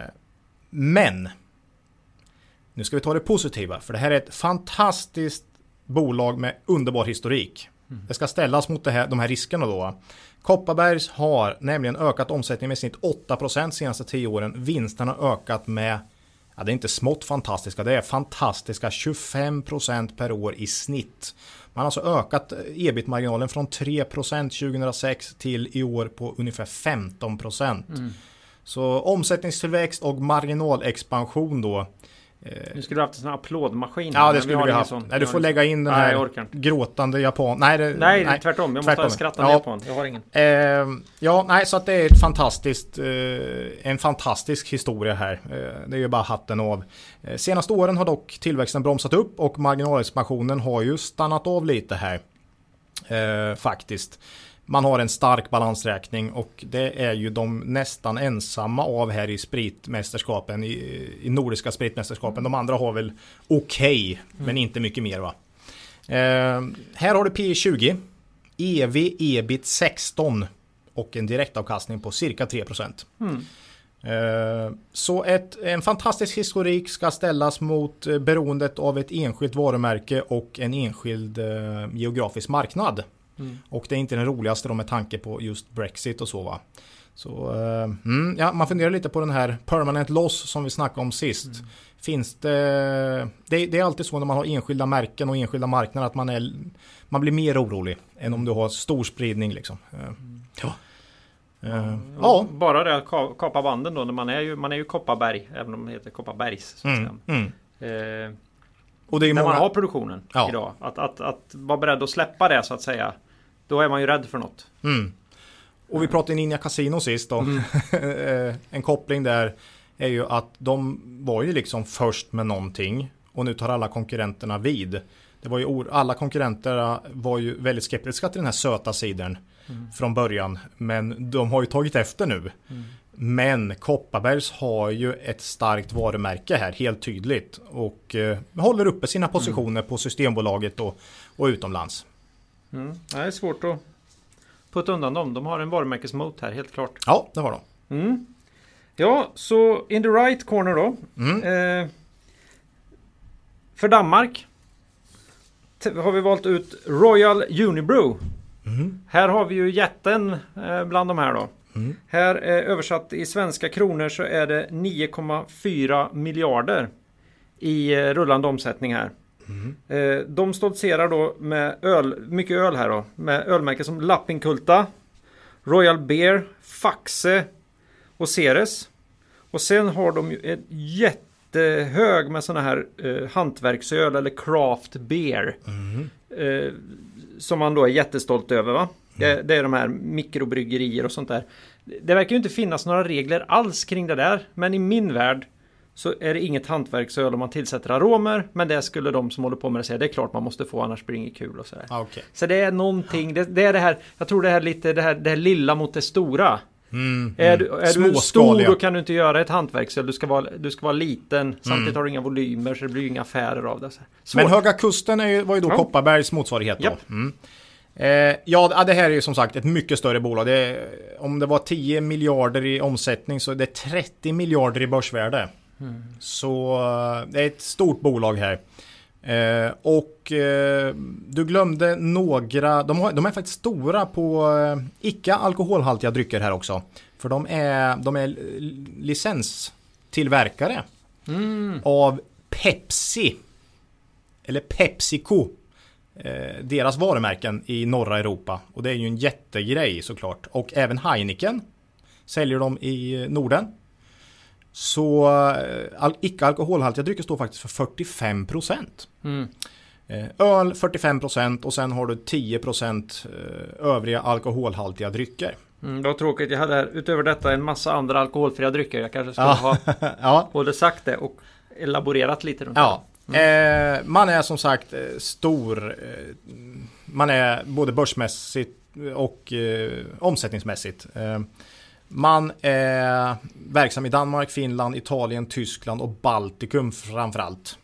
men, nu ska vi ta det positiva, för det här är ett fantastiskt bolag med underbar historik. Det ska ställas mot det här, de här riskerna då. Kopparbergs har nämligen ökat omsättningen med snitt 8% senaste 10 åren. Vinsterna har ökat med, ja det är inte smått fantastiska, det är fantastiska 25% per år i snitt. Man har alltså ökat ebit-marginalen från 3% 2006 till i år på ungefär 15%. Mm. Så omsättningstillväxt och marginalexpansion då Nu skulle du haft en sån här applådmaskin. Ja, det skulle vi ingen haft. sån. Nej, du får lägga in den Nej, här gråtande japan. Nej, det, Nej, tvärtom. Jag måste en skrattande Ja. japan. Jag har ingen. Eh, ja, nej, så att det är ett fantastiskt, eh, en fantastisk historia här. Eh, det är ju bara hatten av. Eh, senaste åren har dock tillväxten bromsat upp och marginalexpansionen har ju stannat av lite här. Eh, faktiskt. Man har en stark balansräkning och det är ju de nästan ensamma av här i spritmästerskapen, i, i nordiska spritmästerskapen. De andra har väl okej, men inte mycket mer va. Eh, här har du P 20, EV ebit 16 och en direktavkastning på cirka 3%. Mm. Eh, Så ett, en fantastisk historik ska ställas mot eh, beroendet av ett enskilt varumärke och en enskild eh, geografisk marknad. Mm. Och det är inte den roligaste då med tanke på just Brexit och så va. Så eh, mm, ja, man funderar lite på den här permanent loss som vi snackade om sist. Finns det, det, det är alltid så när man har enskilda märken och enskilda marknader att man, är, man blir mer orolig än om du har stor spridning liksom. Eh, Ja. Eh, ja. Bara det att ka- kapa banden då. När man är ju, man är ju Kopparberg. Även om det heter Kopparbergs. Så att Mm, mm. Eh, Och det är när många... man har produktionen Ja. idag. Att, att, att vara beredd att släppa det så att säga. Då är man ju rädd för något. Mm. Och vi pratade Ninja Casino sist då. Mm. *laughs* En koppling där är ju att de var ju liksom först med någonting och nu tar alla konkurrenterna vid. Det var ju alla konkurrenter var ju väldigt skeptiska till den här söta sidern Mm. från början. Men de har ju tagit efter nu. Men Kopparbergs har ju ett starkt varumärke här, helt tydligt. Och eh, håller uppe sina positioner på Systembolaget och, och utomlands. Mm. Det är svårt att putta undan dem. De har en varumärkesmot här, helt klart. Ja, det har de. Mm. Ja, så in the right corner då. Mm. Eh, för Danmark har vi valt ut Royal Unibrew. Mm. Här har vi ju jätten eh, bland de här då. Mm. Här eh, översatt i svenska kronor så är det 9,4 miljarder i eh, rullande omsättning här. Mm. De stoltserar då med öl, mycket öl här då. Med ölmärken som Lappinkulta, Royal Beer, Faxe och Ceres. Och sen har de ju ett jättehög med sådana här eh, hantverksöl eller craft beer. Mm. Eh, som man då är jättestolt över va. Det, det är de här mikrobryggerier och sånt där. Det verkar ju inte finnas några regler alls kring det där. Men i min värld så är det inget hantverksöl om man tillsätter aromer. Men det skulle de som håller på med det säga. Det är klart man måste få annars blir det inget kul och sådär. Ah, okej. Så det är någonting. Det, det är det här. Jag tror det här lite det här, det här lilla mot det stora. Mm, Är, mm. du, är du stor då kan du inte göra ett hantverksöl. Du ska vara, du ska vara liten. Samtidigt Mm. har du inga volymer så det blir inga affärer av det. Men Höga Kusten är ju, var ju då Ja. Kopparbergs motsvarighet. Då. Mm. Eh, ja, det här är ju som sagt ett mycket större bolag. Det är, om det var 10 miljarder i omsättning så är det 30 miljarder i börsvärde. Mm. Så eh, det är ett stort bolag här. Eh, och eh, du glömde några, de, har, de är faktiskt stora på eh, icke alkoholhaltiga drycker här också. För de är, de är licenstillverkare Mm. av Pepsi. Eller Pepsico. Eh, deras varumärken i norra Europa. Och det är ju en jättegrej såklart. Och även Heineken säljer de i Norden. Så eh, al- icke alkoholhaltiga drycker står faktiskt för 45%. Mm. Eh, öl 45% och sen har du 10% eh, övriga alkoholhaltiga drycker. Mm, det var tråkigt. Jag hade här, utöver detta en massa andra alkoholfria drycker. Jag kanske skulle ha *laughs* ja. både sagt det och elaborerat lite runt Ja, eh, man är som sagt stor. Man är både börsmässigt och eh, omsättningsmässigt. Eh, man är verksam i Danmark, Finland, Italien, Tyskland och Baltikum framförallt.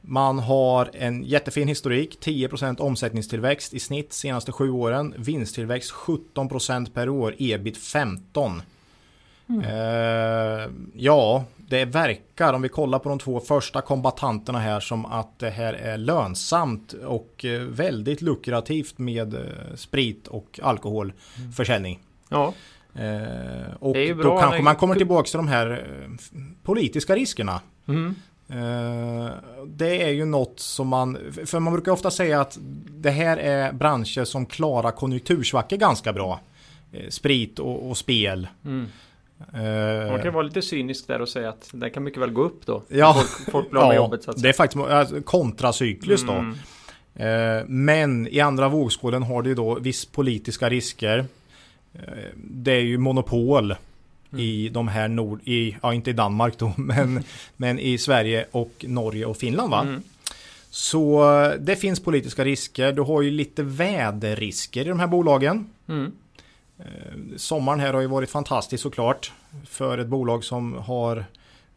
Man har en jättefin historik, 10% omsättningstillväxt i snitt senaste sju åren. Vinsttillväxt 17% per år, ebit 15. Eh, ja, det verkar om vi kollar på de två första kombatanterna här som att det här är lönsamt och eh, väldigt lukrativt med eh, sprit och alkoholförsäljning. Ja, Eh, och Det då kanske när- man kommer tillbaka till de här eh, politiska riskerna. mm. Eh, Det är ju något som man, för man brukar ofta säga att det här är branscher som klarar konjunktursvackor ganska bra. Eh, Sprit och, och spel. Mm. Eh, Man kan vara lite cynisk där och säga att det kan mycket väl gå upp då. Ja. Folk, folk blir med jobbet så att det säga. är faktiskt alltså, kontracyklus då. Mm. Eh, Men i andra vågskålen har det ju då viss politiska risker. Eh, Det är ju monopol i de här nord, i, ja inte i Danmark då, *laughs* men, *laughs* men i Sverige och Norge och Finland va? Mm. Så eh, det finns politiska risker. Du har ju lite väderrisker i de här bolagen. Mm. Sommaren här har ju varit fantastisk såklart. För ett bolag som har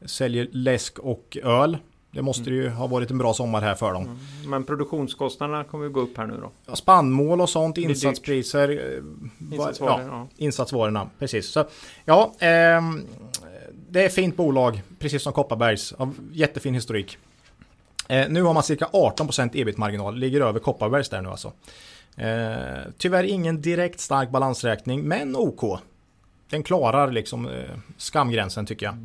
säljer läsk och öl. Det måste Mm. ju ha varit en bra sommar här för dem. Men produktionskostnaderna kommer ju gå upp här nu då. Ja, Spannmål och sånt, insatspriser. eh, var- Insatsvaror. Ja, Ja. insatsvarorna, precis. Så, ja, ehm, det är ett fint bolag, precis som Kopparbergs. Av jättefin historik. Eh, nu har man cirka 18% ebit-marginal, ligger över Kopparbergs där nu alltså. Eh, tyvärr ingen direkt stark balansräkning, men OK. Den klarar liksom eh, skamgränsen tycker jag.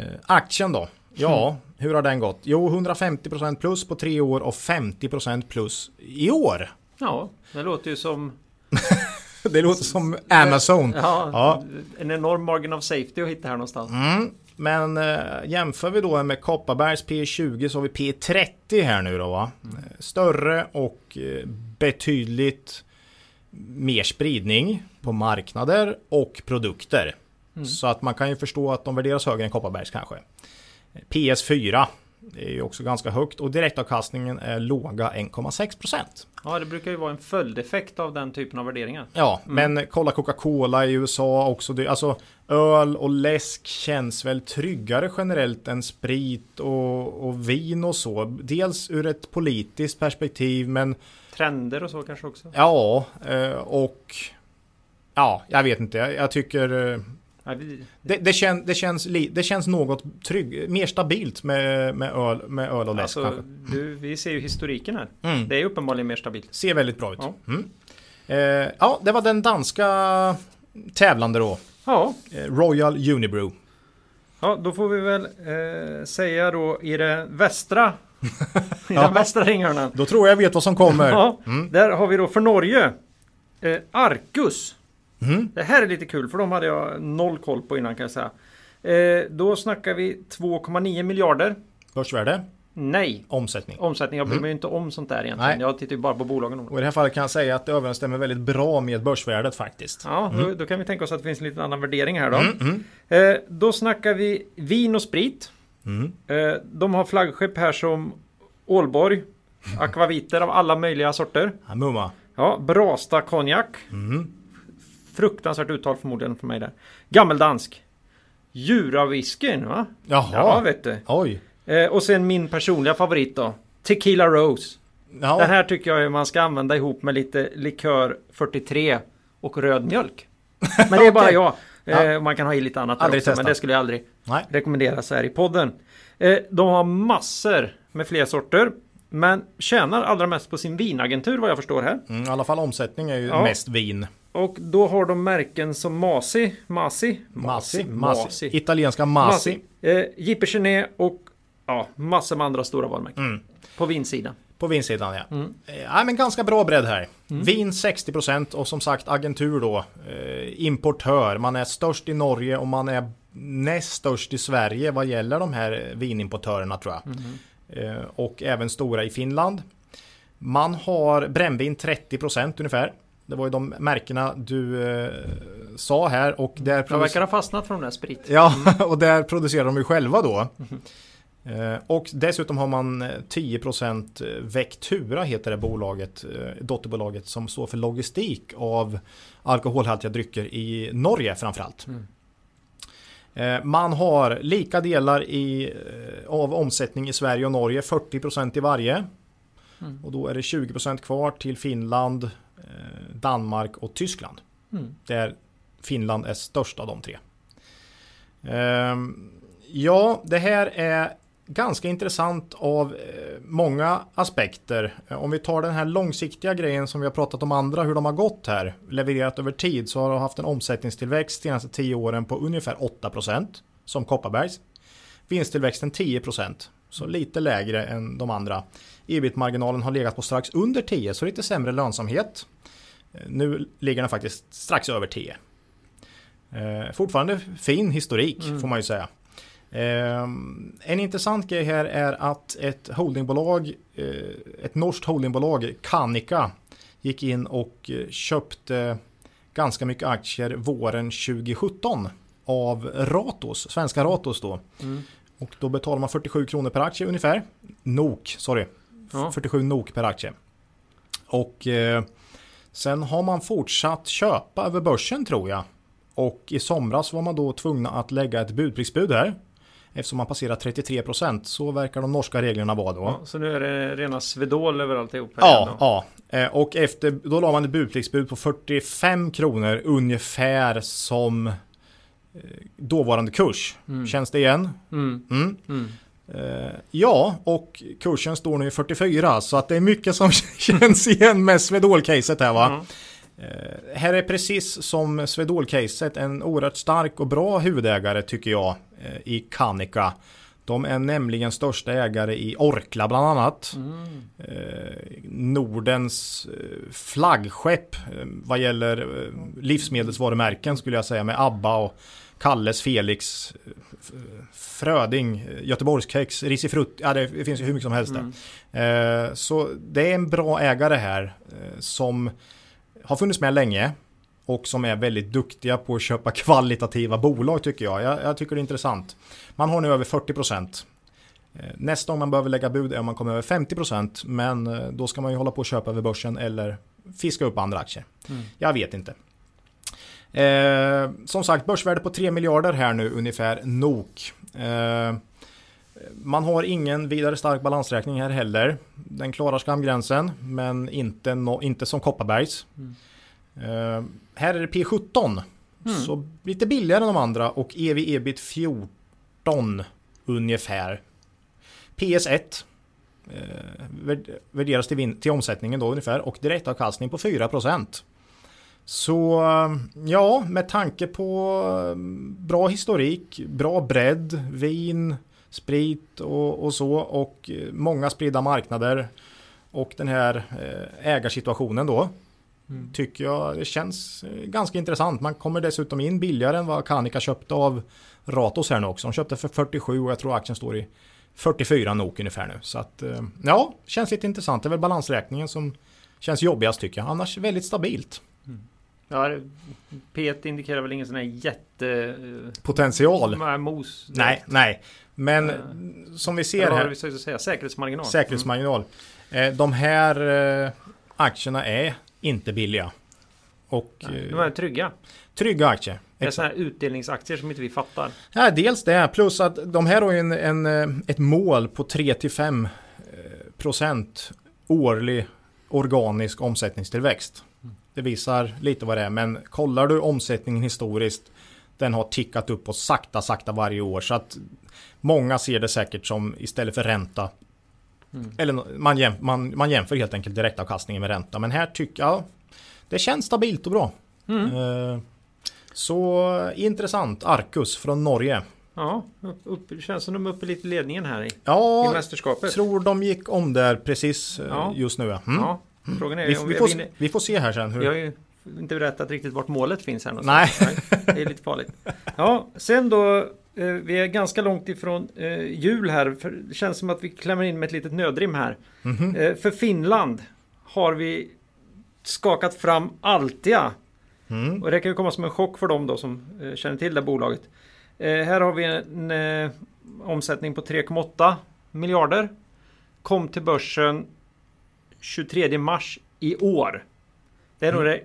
Eh, aktien då? Ja, *laughs* hur har den gått? Jo, 150% plus på tre år och 50% plus i år. ja, det låter ju som *laughs* Det låter som Amazon. ja, Ja. en enorm margin of safety att hitta här någonstans. Mm. Men eh, jämför vi då med Kopparbergs P20 så har vi P30 här nu då va? Eh, Större och eh, betydligt mer spridning på marknader och produkter. Så att man kan ju förstå att de värderas högre än Kopparbergs kanske. Eh, PS4 det är ju också ganska högt och direktavkastningen är låga 1,6%. Ja, det brukar ju vara en följdeffekt av den typen av värderingar. Ja, men kolla Coca-Cola i USA också. Det, alltså öl och läsk känns väl tryggare generellt än sprit och, och vin och så. Dels ur ett politiskt perspektiv, men Trender och så kanske också. ja, eh, och ja, jag vet inte. Jag, jag tycker eh, Ja, det, det, det, kän, det, känns det känns något trygg, mer stabilt med, med, öl, med öl och läsk alltså, du, vi ser ju historiken här. Mm. Det är uppenbarligen mer stabilt. Ser väldigt bra ut. Ja. Mm. Eh, ja, det var den danska tävlande då. Ja, Eh, Royal Unibrew. ja då får vi väl eh, säga då i det västra *laughs* i den västra ringhörnan. Då tror jag vet vad som kommer. Ja, Mm. där har vi då för Norge eh, Arcus. Mm. Det här är lite kul för de hade jag noll koll på innan kan jag säga. Eh, då snackar vi 2,9 miljarder. Börsvärde, Nej, omsättning. omsättning. Jag bryr mig ju inte om sånt där egentligen. Nej. Jag tittar ju bara på bolagen. Och i det här fallet kan jag säga att det överensstämmer väldigt bra med börsvärdet faktiskt. Ja, då, då kan vi tänka oss att det finns en liten annan värdering här då. Mm, mm, Eh, då snackar vi vin och sprit. mm. Eh, de har flaggskepp här som Ålborg. *laughs* Akvaviter av alla möjliga sorter. Mumma. Ja, Brasta konjak. Fruktansvärt uttal förmodligen för mig där. Gammeldansk. Djuravwhiskyn va? Jaha. Ja, vet du. Oj. Eh, och sen min personliga favorit då. Tequila Rose. Ja. Den här tycker jag man ska använda ihop med lite likör 43 och röd mjölk. Men det är bara *laughs* Okej. jag. Ja. Eh, man kan ha i lite annat Aldrig också, men testat. det skulle jag aldrig Nej. rekommendera så här i podden. Eh, de har massor med fler sorter. Men tjänar allra mest på sin vinagentur vad jag förstår här. Mm, I alla fall omsättning är ju Ja. mest vin. Och då har de märken som Masi, Masi, Massi. Massi. Italienska Massi. eh, J.P. Chenet och ja, massor med andra stora varumärken. Mm. På vinsidan. På vinsidan ja. Mm. Eh, men ganska bra bredd här. Vin 60% och som sagt agentur då. Eh, importör. Man är störst i Norge och man är näst störst i Sverige vad gäller de här eh, vinimportörerna tror jag. Eh, och även stora i Finland. Man har brännvin 30% ungefär. Det var ju de märkena du eh, sa här och där Jag verkar ha fastnat från den här sprit. Ja, *laughs* och där producerar de ju själva då. Eh, och dessutom har man eh, 10% Vectura heter det bolaget, eh, dotterbolaget som står för logistik av alkoholhaltiga drycker i Norge framförallt. Mm. Eh, Man har lika delar i, eh, av omsättning i Sverige och Norge, 40% i varje. Mm. Och då är det 20% kvar till Finland, eh, Danmark och Tyskland. Mm. Där Finland är störst av de tre. Ehm, Ja, det här är ganska intressant av eh, många aspekter. Om vi tar den här långsiktiga grejen som vi har pratat om andra, hur de har gått här, levererat över tid, så har de haft en omsättningstillväxt de senaste 10 åren på ungefär 8% som Kopparbergs. Vinsttillväxten 10%, så lite lägre än de andra. Ebit-marginalen har legat på strax under 10, så lite sämre lönsamhet. Eh, Nu ligger den faktiskt strax över 10. Eh, fortfarande fin historik Mm. får man ju säga. Eh, en intressant grej här är att ett holdingbolag, eh, ett norskt holdingbolag, Kanika, gick in och köpte ganska mycket aktier våren 2017 av Ratos, svenska Ratos då. Mm. Och då betalar man 47 kronor per aktie ungefär. NOK, sorry. Ja. 47 NOK per aktie. Och eh, sen har man fortsatt köpa över börsen tror jag. Och i somras var man då tvungna att lägga ett budprisbud här. Eftersom man passerar 33% så verkar de norska reglerna vara då. Ja, så nu är det rena Svedol över alltihop Ja, ja. Eh, Och efter, då la man ett budpliktsbud på 45 kronor ungefär som eh, dåvarande kurs. Mm. Känns det igen? då. Mm. Mm. Mm. Eh, ja, och kursen står nu i 44 så att det är mycket som *laughs* känns igen med Swedol-caset här va. Ja. Eh, här är precis som Swedol-caset en oerhört stark och bra huvudägare tycker jag eh, i Kanika. De är nämligen största ägare i Orkla bland annat. Mm. Nordens flaggskepp vad gäller livsmedelsvarumärken skulle jag säga med Abba och Kalles, Felix, Fröding, Göteborgskex, Risifrutt, ja det finns ju hur mycket som helst där. Mm. Eh, Så det är en bra ägare här eh, som har funnits med länge och som är väldigt duktiga på att köpa *laughs* kvalitativa bolag tycker jag. Jag, jag tycker det är intressant. Man har nu över 40%. Eh, Nästa gång man behöver lägga bud är om man kommer över 50% men då ska man ju hålla på att köpa över börsen eller fiska upp andra aktier. Mm. Jag vet inte. Eh, som sagt, börsvärde på 3 miljarder här nu ungefär NOK. Eh, man har ingen vidare stark balansräkning här heller. Den klarar skamgränsen men inte, no, inte som Kopparbergs. Mm. Eh, här är det P17. Mm. Så lite billigare än de andra och EV ebit 14 ungefär. PS1 eh, värd- värderas till, till omsättningen då ungefär och direktavkastning på 4%. Så ja, med tanke på eh, bra historik, bra bredd, vin, sprit och, och så och eh, många spridda marknader och den här eh, ägarsituationen då Mm. tycker jag det känns eh, ganska intressant. Man kommer dessutom in billigare än vad Kanika köpte av Ratos här nu också. De köpte för 47 och jag tror aktien står i 44 NOK ungefär nu. Så att ja, känns lite intressant. Det är väl balansräkningen som känns jobbigast tycker jag. Annars väldigt stabilt. Ja, det- P1 indikerar väl ingen sån här jätte... eh, Potential? mos. Nej, nej. Men Eh, som vi ser här, vi säga? Säkerhetsmarginal. säkerhetsmarginal. Eh, de här eh, aktierna är inte billiga. Och Nej, De är trygga. trygga aktier. Det är sådana här utdelningsaktier som inte vi fattar. Ja, dels det, plus att de här har ju en, en, ett mål på 3-5 procent årlig organisk omsättningstillväxt. Det visar lite vad det är, men kollar du omsättningen historiskt, den har tickat upp och sakta, sakta varje år. Så att många ser det säkert som istället för ränta. Mm. Eller man, jäm, man, man jämför helt enkelt direktavkastningen med ränta. Men här tycker jag, det känns stabilt och bra. Mm. Eh, Så intressant. Arcus från Norge. Ja, upp, känns som de är uppe lite i ledningen här i, i Ja, mästerskapet. tror de gick om där precis eh, Ja. just nu. Mm. Ja, frågan är Vi, om vi, vi, får, vinner. vi får se här sen. Hur... Vi har ju inte berättat riktigt vart målet finns här någonstans. Nej. Det är lite farligt. Ja, sen då. eh, Vi är ganska långt ifrån eh, jul här. För det känns som att vi klämmer in med ett litet nödrim här. Eh, För Finland har vi skakat fram Altia. Mm. Och det kan ju komma som en chock för dem då som känner till det bolaget. Här har vi en omsättning på 3,8 miljarder. Kom till börsen 23 mars i år. Det är nog det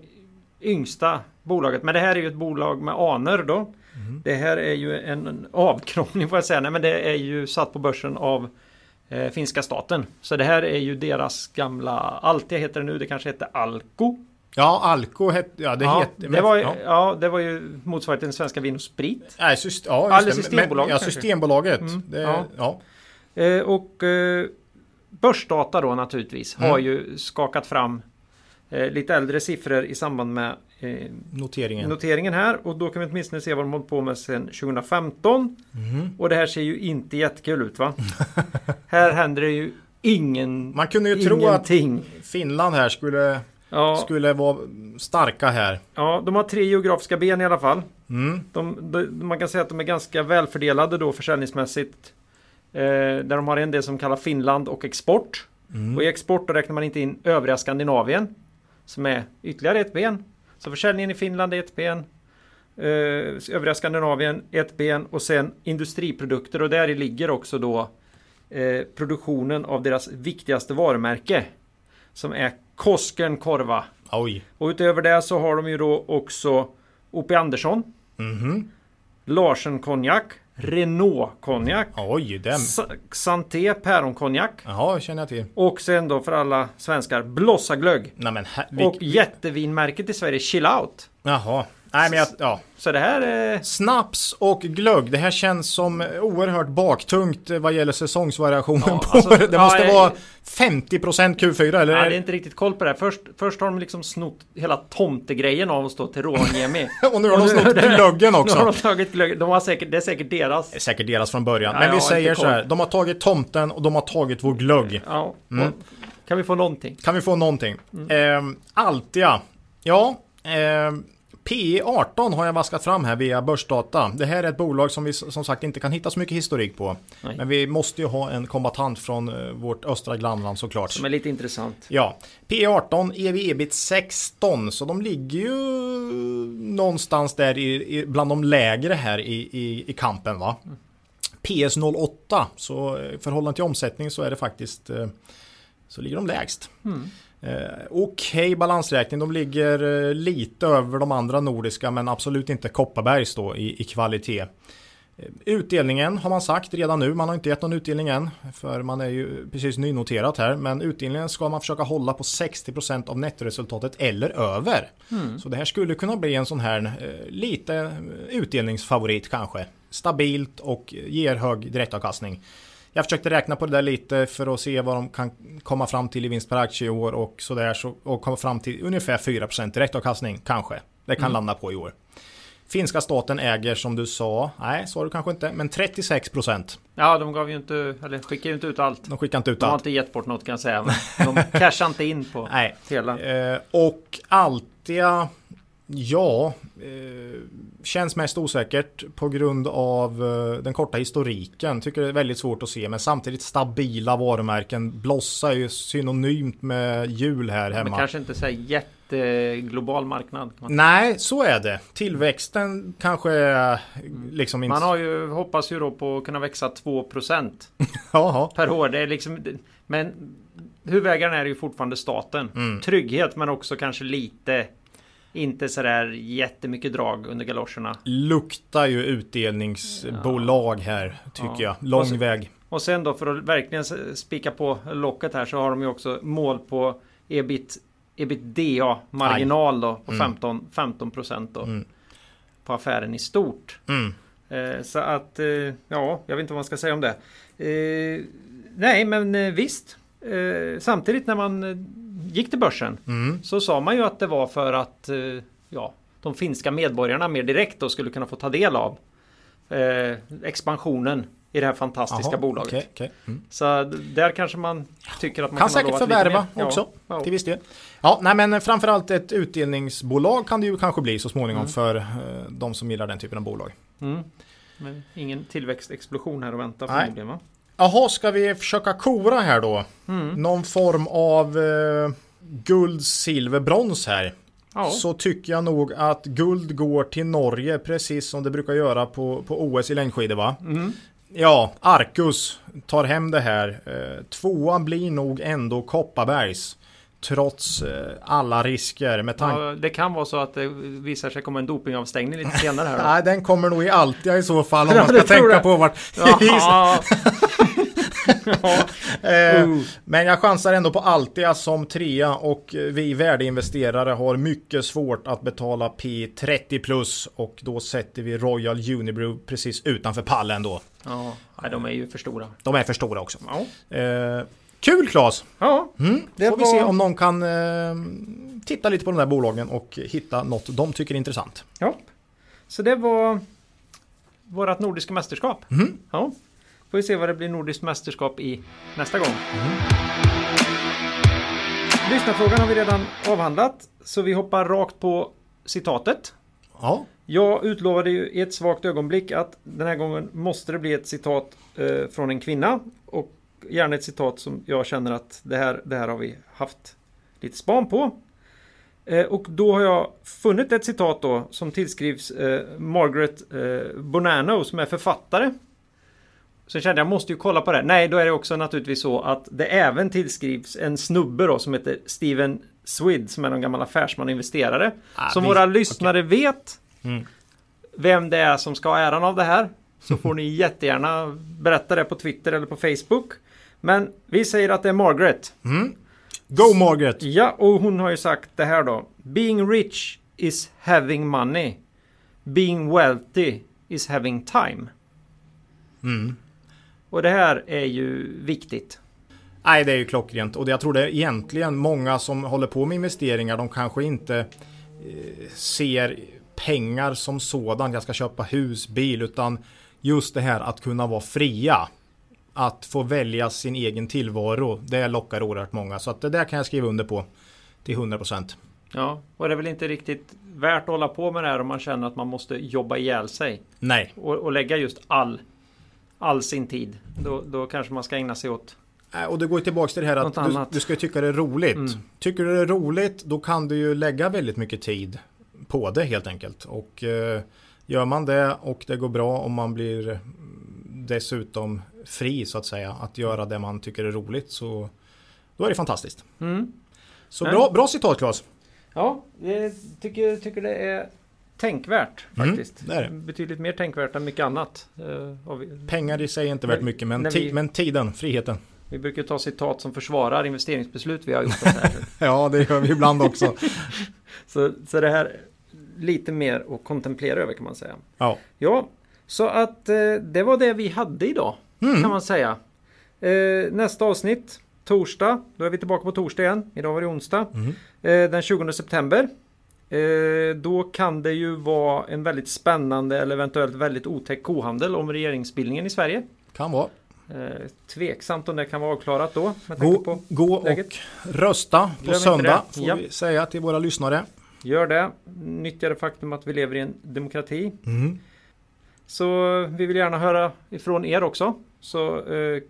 yngsta bolaget. Men det här är ju ett bolag med aner då. Det här är ju en, avknoppning får jag säga. Nej, men det är ju satt på börsen av eh, finska staten. Så det här är ju deras gamla, Altia heter det nu, det kanske heter Alko. Ja, Alko hette... Ja, det ja, heter... det var, ja. ja, det var ju motsvarigheten till Svenska Vin och Sprit. Nej, syst, ja, Eller just det. Systembolaget Men, ja. Systembolaget. Mm, det, ja. ja. Eh, och eh, Börsdata då naturligtvis har Mm. ju skakat fram eh, lite äldre siffror i samband med eh, Noteringen. noteringen här. Och då kan vi åtminstone se vad de hållit på med sedan 2015. Mhm. Och det här ser ju inte jättekul ut va? *laughs* här händer det ju ingen, Man kunde ju tro att ingenting. Finland här skulle, Ja, skulle vara starka här. ja, de har tre geografiska ben i alla fall. Mm. De, de, man kan säga att de är ganska välfördelade då försäljningsmässigt. Eh, där de har en del som kallar Finland och export. Mm. Och i export då räknar man inte in övriga Skandinavien. Som är ytterligare ett ben. Så försäljningen i Finland är ett ben. Eh, övriga Skandinavien ett ben. Och sen industriprodukter. Och där ligger också då eh, produktionen av deras viktigaste varumärke. Som är Kosken Korva. Oj. Och utöver det så har de ju då också O.P. Andersson. Mhm. Larsen konjak. Renault konjak. Oj, den. Sa- Santé päronkonjak. Jaha, känner jag till. Och sen då för alla svenskar Blossa glögg. Nej men här, vi, Och jättevinmärket i Sverige Chill Out. Jaha. Nej, men jag, ja. Så det här är... Snaps och glögg. Det här känns som oerhört baktungt vad gäller säsongsvariationen ja, på alltså, *laughs* det. Måste ja, vara 50% Q4 eller? Nej, det är inte riktigt koll på det här. Först, först har de liksom snott hela tomtegrejen av oss då till Rovaniemi. *laughs* och nu har de snott *laughs* glöggen också. Nu har de tagit glöggen. De har säkert, det är säkert deras. Det är säkert deras från början. Ja, men vi säger så här. De har tagit tomten och de har tagit vår glögg. Mm. Kan vi få någonting? Kan vi få någonting? Mm. Eh, Altia. Ja. Eh, P18 har jag vaskat fram här via Börsdata. Det här är ett bolag som vi som sagt inte kan hitta så mycket historik på. Nej. Men vi måste ju ha en kombatant från eh, vårt östra grannland såklart. Som är lite intressant. Ja. P18, EV ebit 16. Så de ligger ju någonstans där i, i, bland de lägre här i, i, i kampen va. Mm. PS08, så eh, i förhållande till omsättning så är det faktiskt eh, så ligger de lägst. Mm. Eh, Okej balansräkning, de ligger eh, lite över de andra nordiska men absolut inte Kopparbergs då i, i kvalitet. Eh, Utdelningen har man sagt redan nu, man har inte gett någon utdelning än för man är ju precis nynoterat här men utdelningen ska man försöka hålla på 60% av nettoresultatet eller över. Så det här skulle kunna bli en sån här eh, lite utdelningsfavorit kanske. Stabilt och ger hög direktavkastning. Jag försökte räkna på det där lite för att se vad de kan komma fram till i vinst per aktie i år och sådär så, och komma fram till ungefär 4% direktavkastning kanske. Det kan landa på i år. Finska staten äger som du sa, nej sa du kanske inte, men 36%. Ja, de gav ju inte, eller skickade ju inte ut allt. De skickar inte ut De har allt. inte gett bort något kan jag säga. De *laughs* cashar inte in på Nej. hela. Eh, och Altia, ja, eh, känns mest osäkert på grund av eh, den korta historiken. Tycker det är väldigt svårt att se, men samtidigt stabila varumärken. Blossa är ju synonymt med jul här Men hemma. kanske inte så jätteglobal marknad. Nej, så är det. Tillväxten kanske är liksom inte... Man har ju, hoppas ju då på att kunna växa 2% *laughs* Jaha. per år. Det är liksom, men huvudägaren är ju fortfarande staten. Mm. Trygghet men också kanske lite inte sådär jättemycket drag under galoscherna. Luktar ju utdelningsbolag här, tycker Ja. jag. Lång Och så- väg. Och sen då för att verkligen spika på locket här så har de ju också mål på ebit ebitda marginal då på Mm. 15, 15 procent då. Mm. På affären i stort. Mm. Eh, så att, eh, ja, jag vet inte vad man ska säga om det. Eh, nej, men eh, visst. Eh, samtidigt när man eh, gick till börsen Mm. så sa man ju att det var för att eh, ja, de finska medborgarna mer direkt då skulle kunna få ta del av eh, expansionen i det här fantastiska Jaha, bolaget. okej, okej. Mm. Så där kanske man tycker att man Kan ha säkert förvärva också Ja, till viss del. Ja, nej men framförallt ett utdelningsbolag kan det ju kanske bli så småningom Mm. för eh, de som gillar den typen av bolag. Mm. Men ingen tillväxtexplosion här att vänta förmodligen va? Jaha, ska vi försöka kora här då? Mm. Någon form av eh, guld, silver, brons här. Ja. Så tycker jag nog att guld går till Norge precis som det brukar göra på, på OS i längdskidor va? Mm. Ja, Arcus tar hem det här. Eh, tvåan blir nog ändå Kopparbergs. Trots eh, alla risker med tanke... Ja, det kan vara så att det visar sig komma en dopingavstängning lite senare här. då. *laughs* Nej, den kommer nog i Altia i så fall om *laughs* man ska tänka på vart... *laughs* Ja. *laughs* Eh, Uh. Men jag chansar ändå på Altia som trea och vi värdeinvesterare har mycket svårt att betala P30 plus och då sätter vi Royal Unibrew precis utanför pallen då. ja, nej, de är ju för stora. De är för stora också. Ja, Eh, kul Claes! ja Mm. Det Får vi var- se om någon kan eh, titta lite på de där bolagen och hitta något de tycker är intressant. ja. Så det var vårat nordiska mästerskap. Mhm. Ja. Får vi se vad det blir nordiskt mästerskap i nästa gång. Lyssnarfrågan har vi redan avhandlat. Så vi hoppar rakt på citatet. Ja, Jag utlovade ju i ett svagt ögonblick att den här gången måste det bli ett citat eh, från en kvinna. Och gärna ett citat som jag känner att det här, det här har vi haft lite span på. Eh, och då har jag funnit ett citat då som tillskrivs eh, Margaret eh, Bonanno som är författare. Så kände jag måste ju kolla på det. Nej, då är det också naturligtvis så att det även tillskrivs en snubbe då som heter Steven Swid som är någon gammal affärsman och investerare. Ah, som vi- våra lyssnare vet Mm. vem det är som ska ha äran av det här. Så får ni *laughs* jättegärna berätta det på Twitter eller på Facebook. Men vi säger att det är Margaret. Go Margaret! Ja, och hon har ju sagt det här då. Being rich is having money. Being wealthy is having time. Mm. Och det här är ju viktigt. Nej, det är ju klockrent. Och jag tror det är egentligen många som håller på med investeringar, de kanske inte eh, ser pengar som sådan. Jag ska köpa hus, bil, utan just det här att kunna vara fria. Att få välja sin egen tillvaro, det lockar oerhört många. Så att det där kan jag skriva under på till 100%. Ja, och det är väl inte riktigt värt att hålla på med det här om man känner att man måste jobba ihjäl sig. Nej, Och, och lägga just all, all sin tid. Då, då kanske man ska ägna sig åt Och det går tillbaka till det här att du, du ska tycka det är roligt. Mm. Tycker du det är roligt då kan du ju lägga väldigt mycket tid på det helt enkelt. Och eh, gör man det och det går bra om man blir dessutom fri så att säga att göra det man tycker är roligt så då är det fantastiskt. Mm. Så bra, bra citat Claes. Ja, jag tycker, tycker det är tänkvärt Mm, faktiskt. det är det. Betydligt mer tänkvärt än mycket annat. Eh, Pengar i sig är inte värt mycket men, ti- vi- men tiden, friheten. vi brukar ta citat som försvarar investeringsbeslut vi har gjort. *laughs* Ja det gör vi ibland också. *laughs* så, så det här är lite mer att kontemplera över kan man säga. Ja. Ja, så att eh, det var det vi hade idag Mm. kan man säga. Eh, nästa avsnitt torsdag. Då är vi tillbaka på torsdag igen. Idag var det onsdag. Mm. Den 20 september. Eh, då kan det ju vara en väldigt spännande eller eventuellt väldigt otäck kohandel om regeringsbildningen i Sverige. Kan vara. Eh, tveksamt om det kan vara avklarat då. Gå, gå läget. och rösta på Glöm söndag får Ja. vi säga till våra lyssnare. Gör det. Nyttja det faktum att vi lever i en demokrati. Mm. Så vi vill gärna höra ifrån er också. Så eh,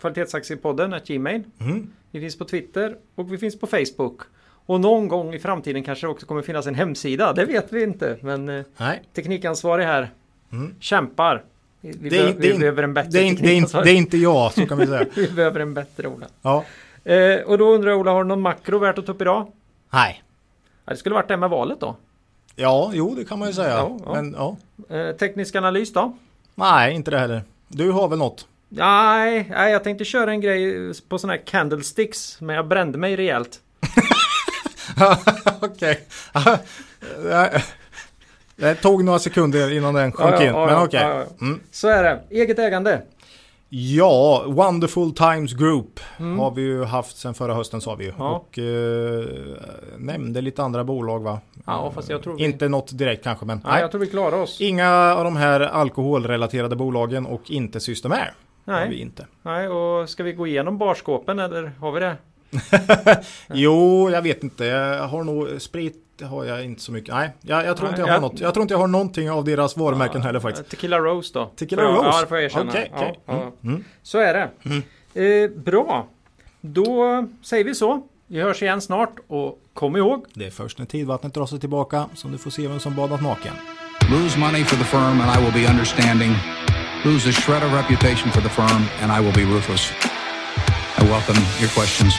kvalitetsaktiepodden är Gmail. Mm. Vi finns på Twitter och vi finns på Facebook. Och någon gång i framtiden kanske det också kommer finnas en hemsida. Det vet vi inte. Men eh, Nej, teknikansvarig här Mm. kämpar. Vi, Det be- det vi behöver en bättre det teknikansvarig. det är inte jag, så kan vi säga. *laughs* Vi behöver en bättre Ola. Ja. Eh, och då undrar jag Ola, har du någon makro värt att ta upp idag? Nej. Ja, det skulle varit det med valet då. Ja, jo, det kan man ju säga. Ja, ja. Men ja. Eh, teknisk analys då? Nej, inte det heller. Du har väl något? Nej, nej, jag tänkte köra en grej på sådana här candlesticks. Men jag brände mig rejält. *laughs* *laughs* okej. *laughs* Det- tog några sekunder innan den sjönk Ja, ja, in. ja, Men ja, okej. ja, ja. Mm. Så är det. Eget ägande. Ja, Wonderful Times Group Mm. har vi ju haft sedan förra hösten sa vi ju. Ja. Och eh, nämnde lite andra bolag va? Ja, fast jag tror vi- Inte något direkt kanske men Nej, nej. jag tror vi klarar oss. Inga av de här alkoholrelaterade bolagen och inte Systemair. Har vi Nej, inte. nej, och ska vi gå igenom barskåpen eller har vi det? *laughs* Jo, jag vet inte. Jag har nog sprit har jag inte så mycket. Nej, jag, jag tror Nej, inte jag jag- har något. Jag tror inte jag har någonting av deras varumärken heller faktiskt. Tequila Rose då. Tequila Rose? Ja, det får jag erkänna. Okej, okej. Ja, ja. Mm. Så är det. Eh, bra. Då säger vi så. Vi hörs igen snart och kom ihåg Det är först när tidvattnet drar sig tillbaka som du får se vem som badat naken. Lose money for the firm and I will be understanding. Lose a shred of reputation for the firm and I will be ruthless. I welcome your questions.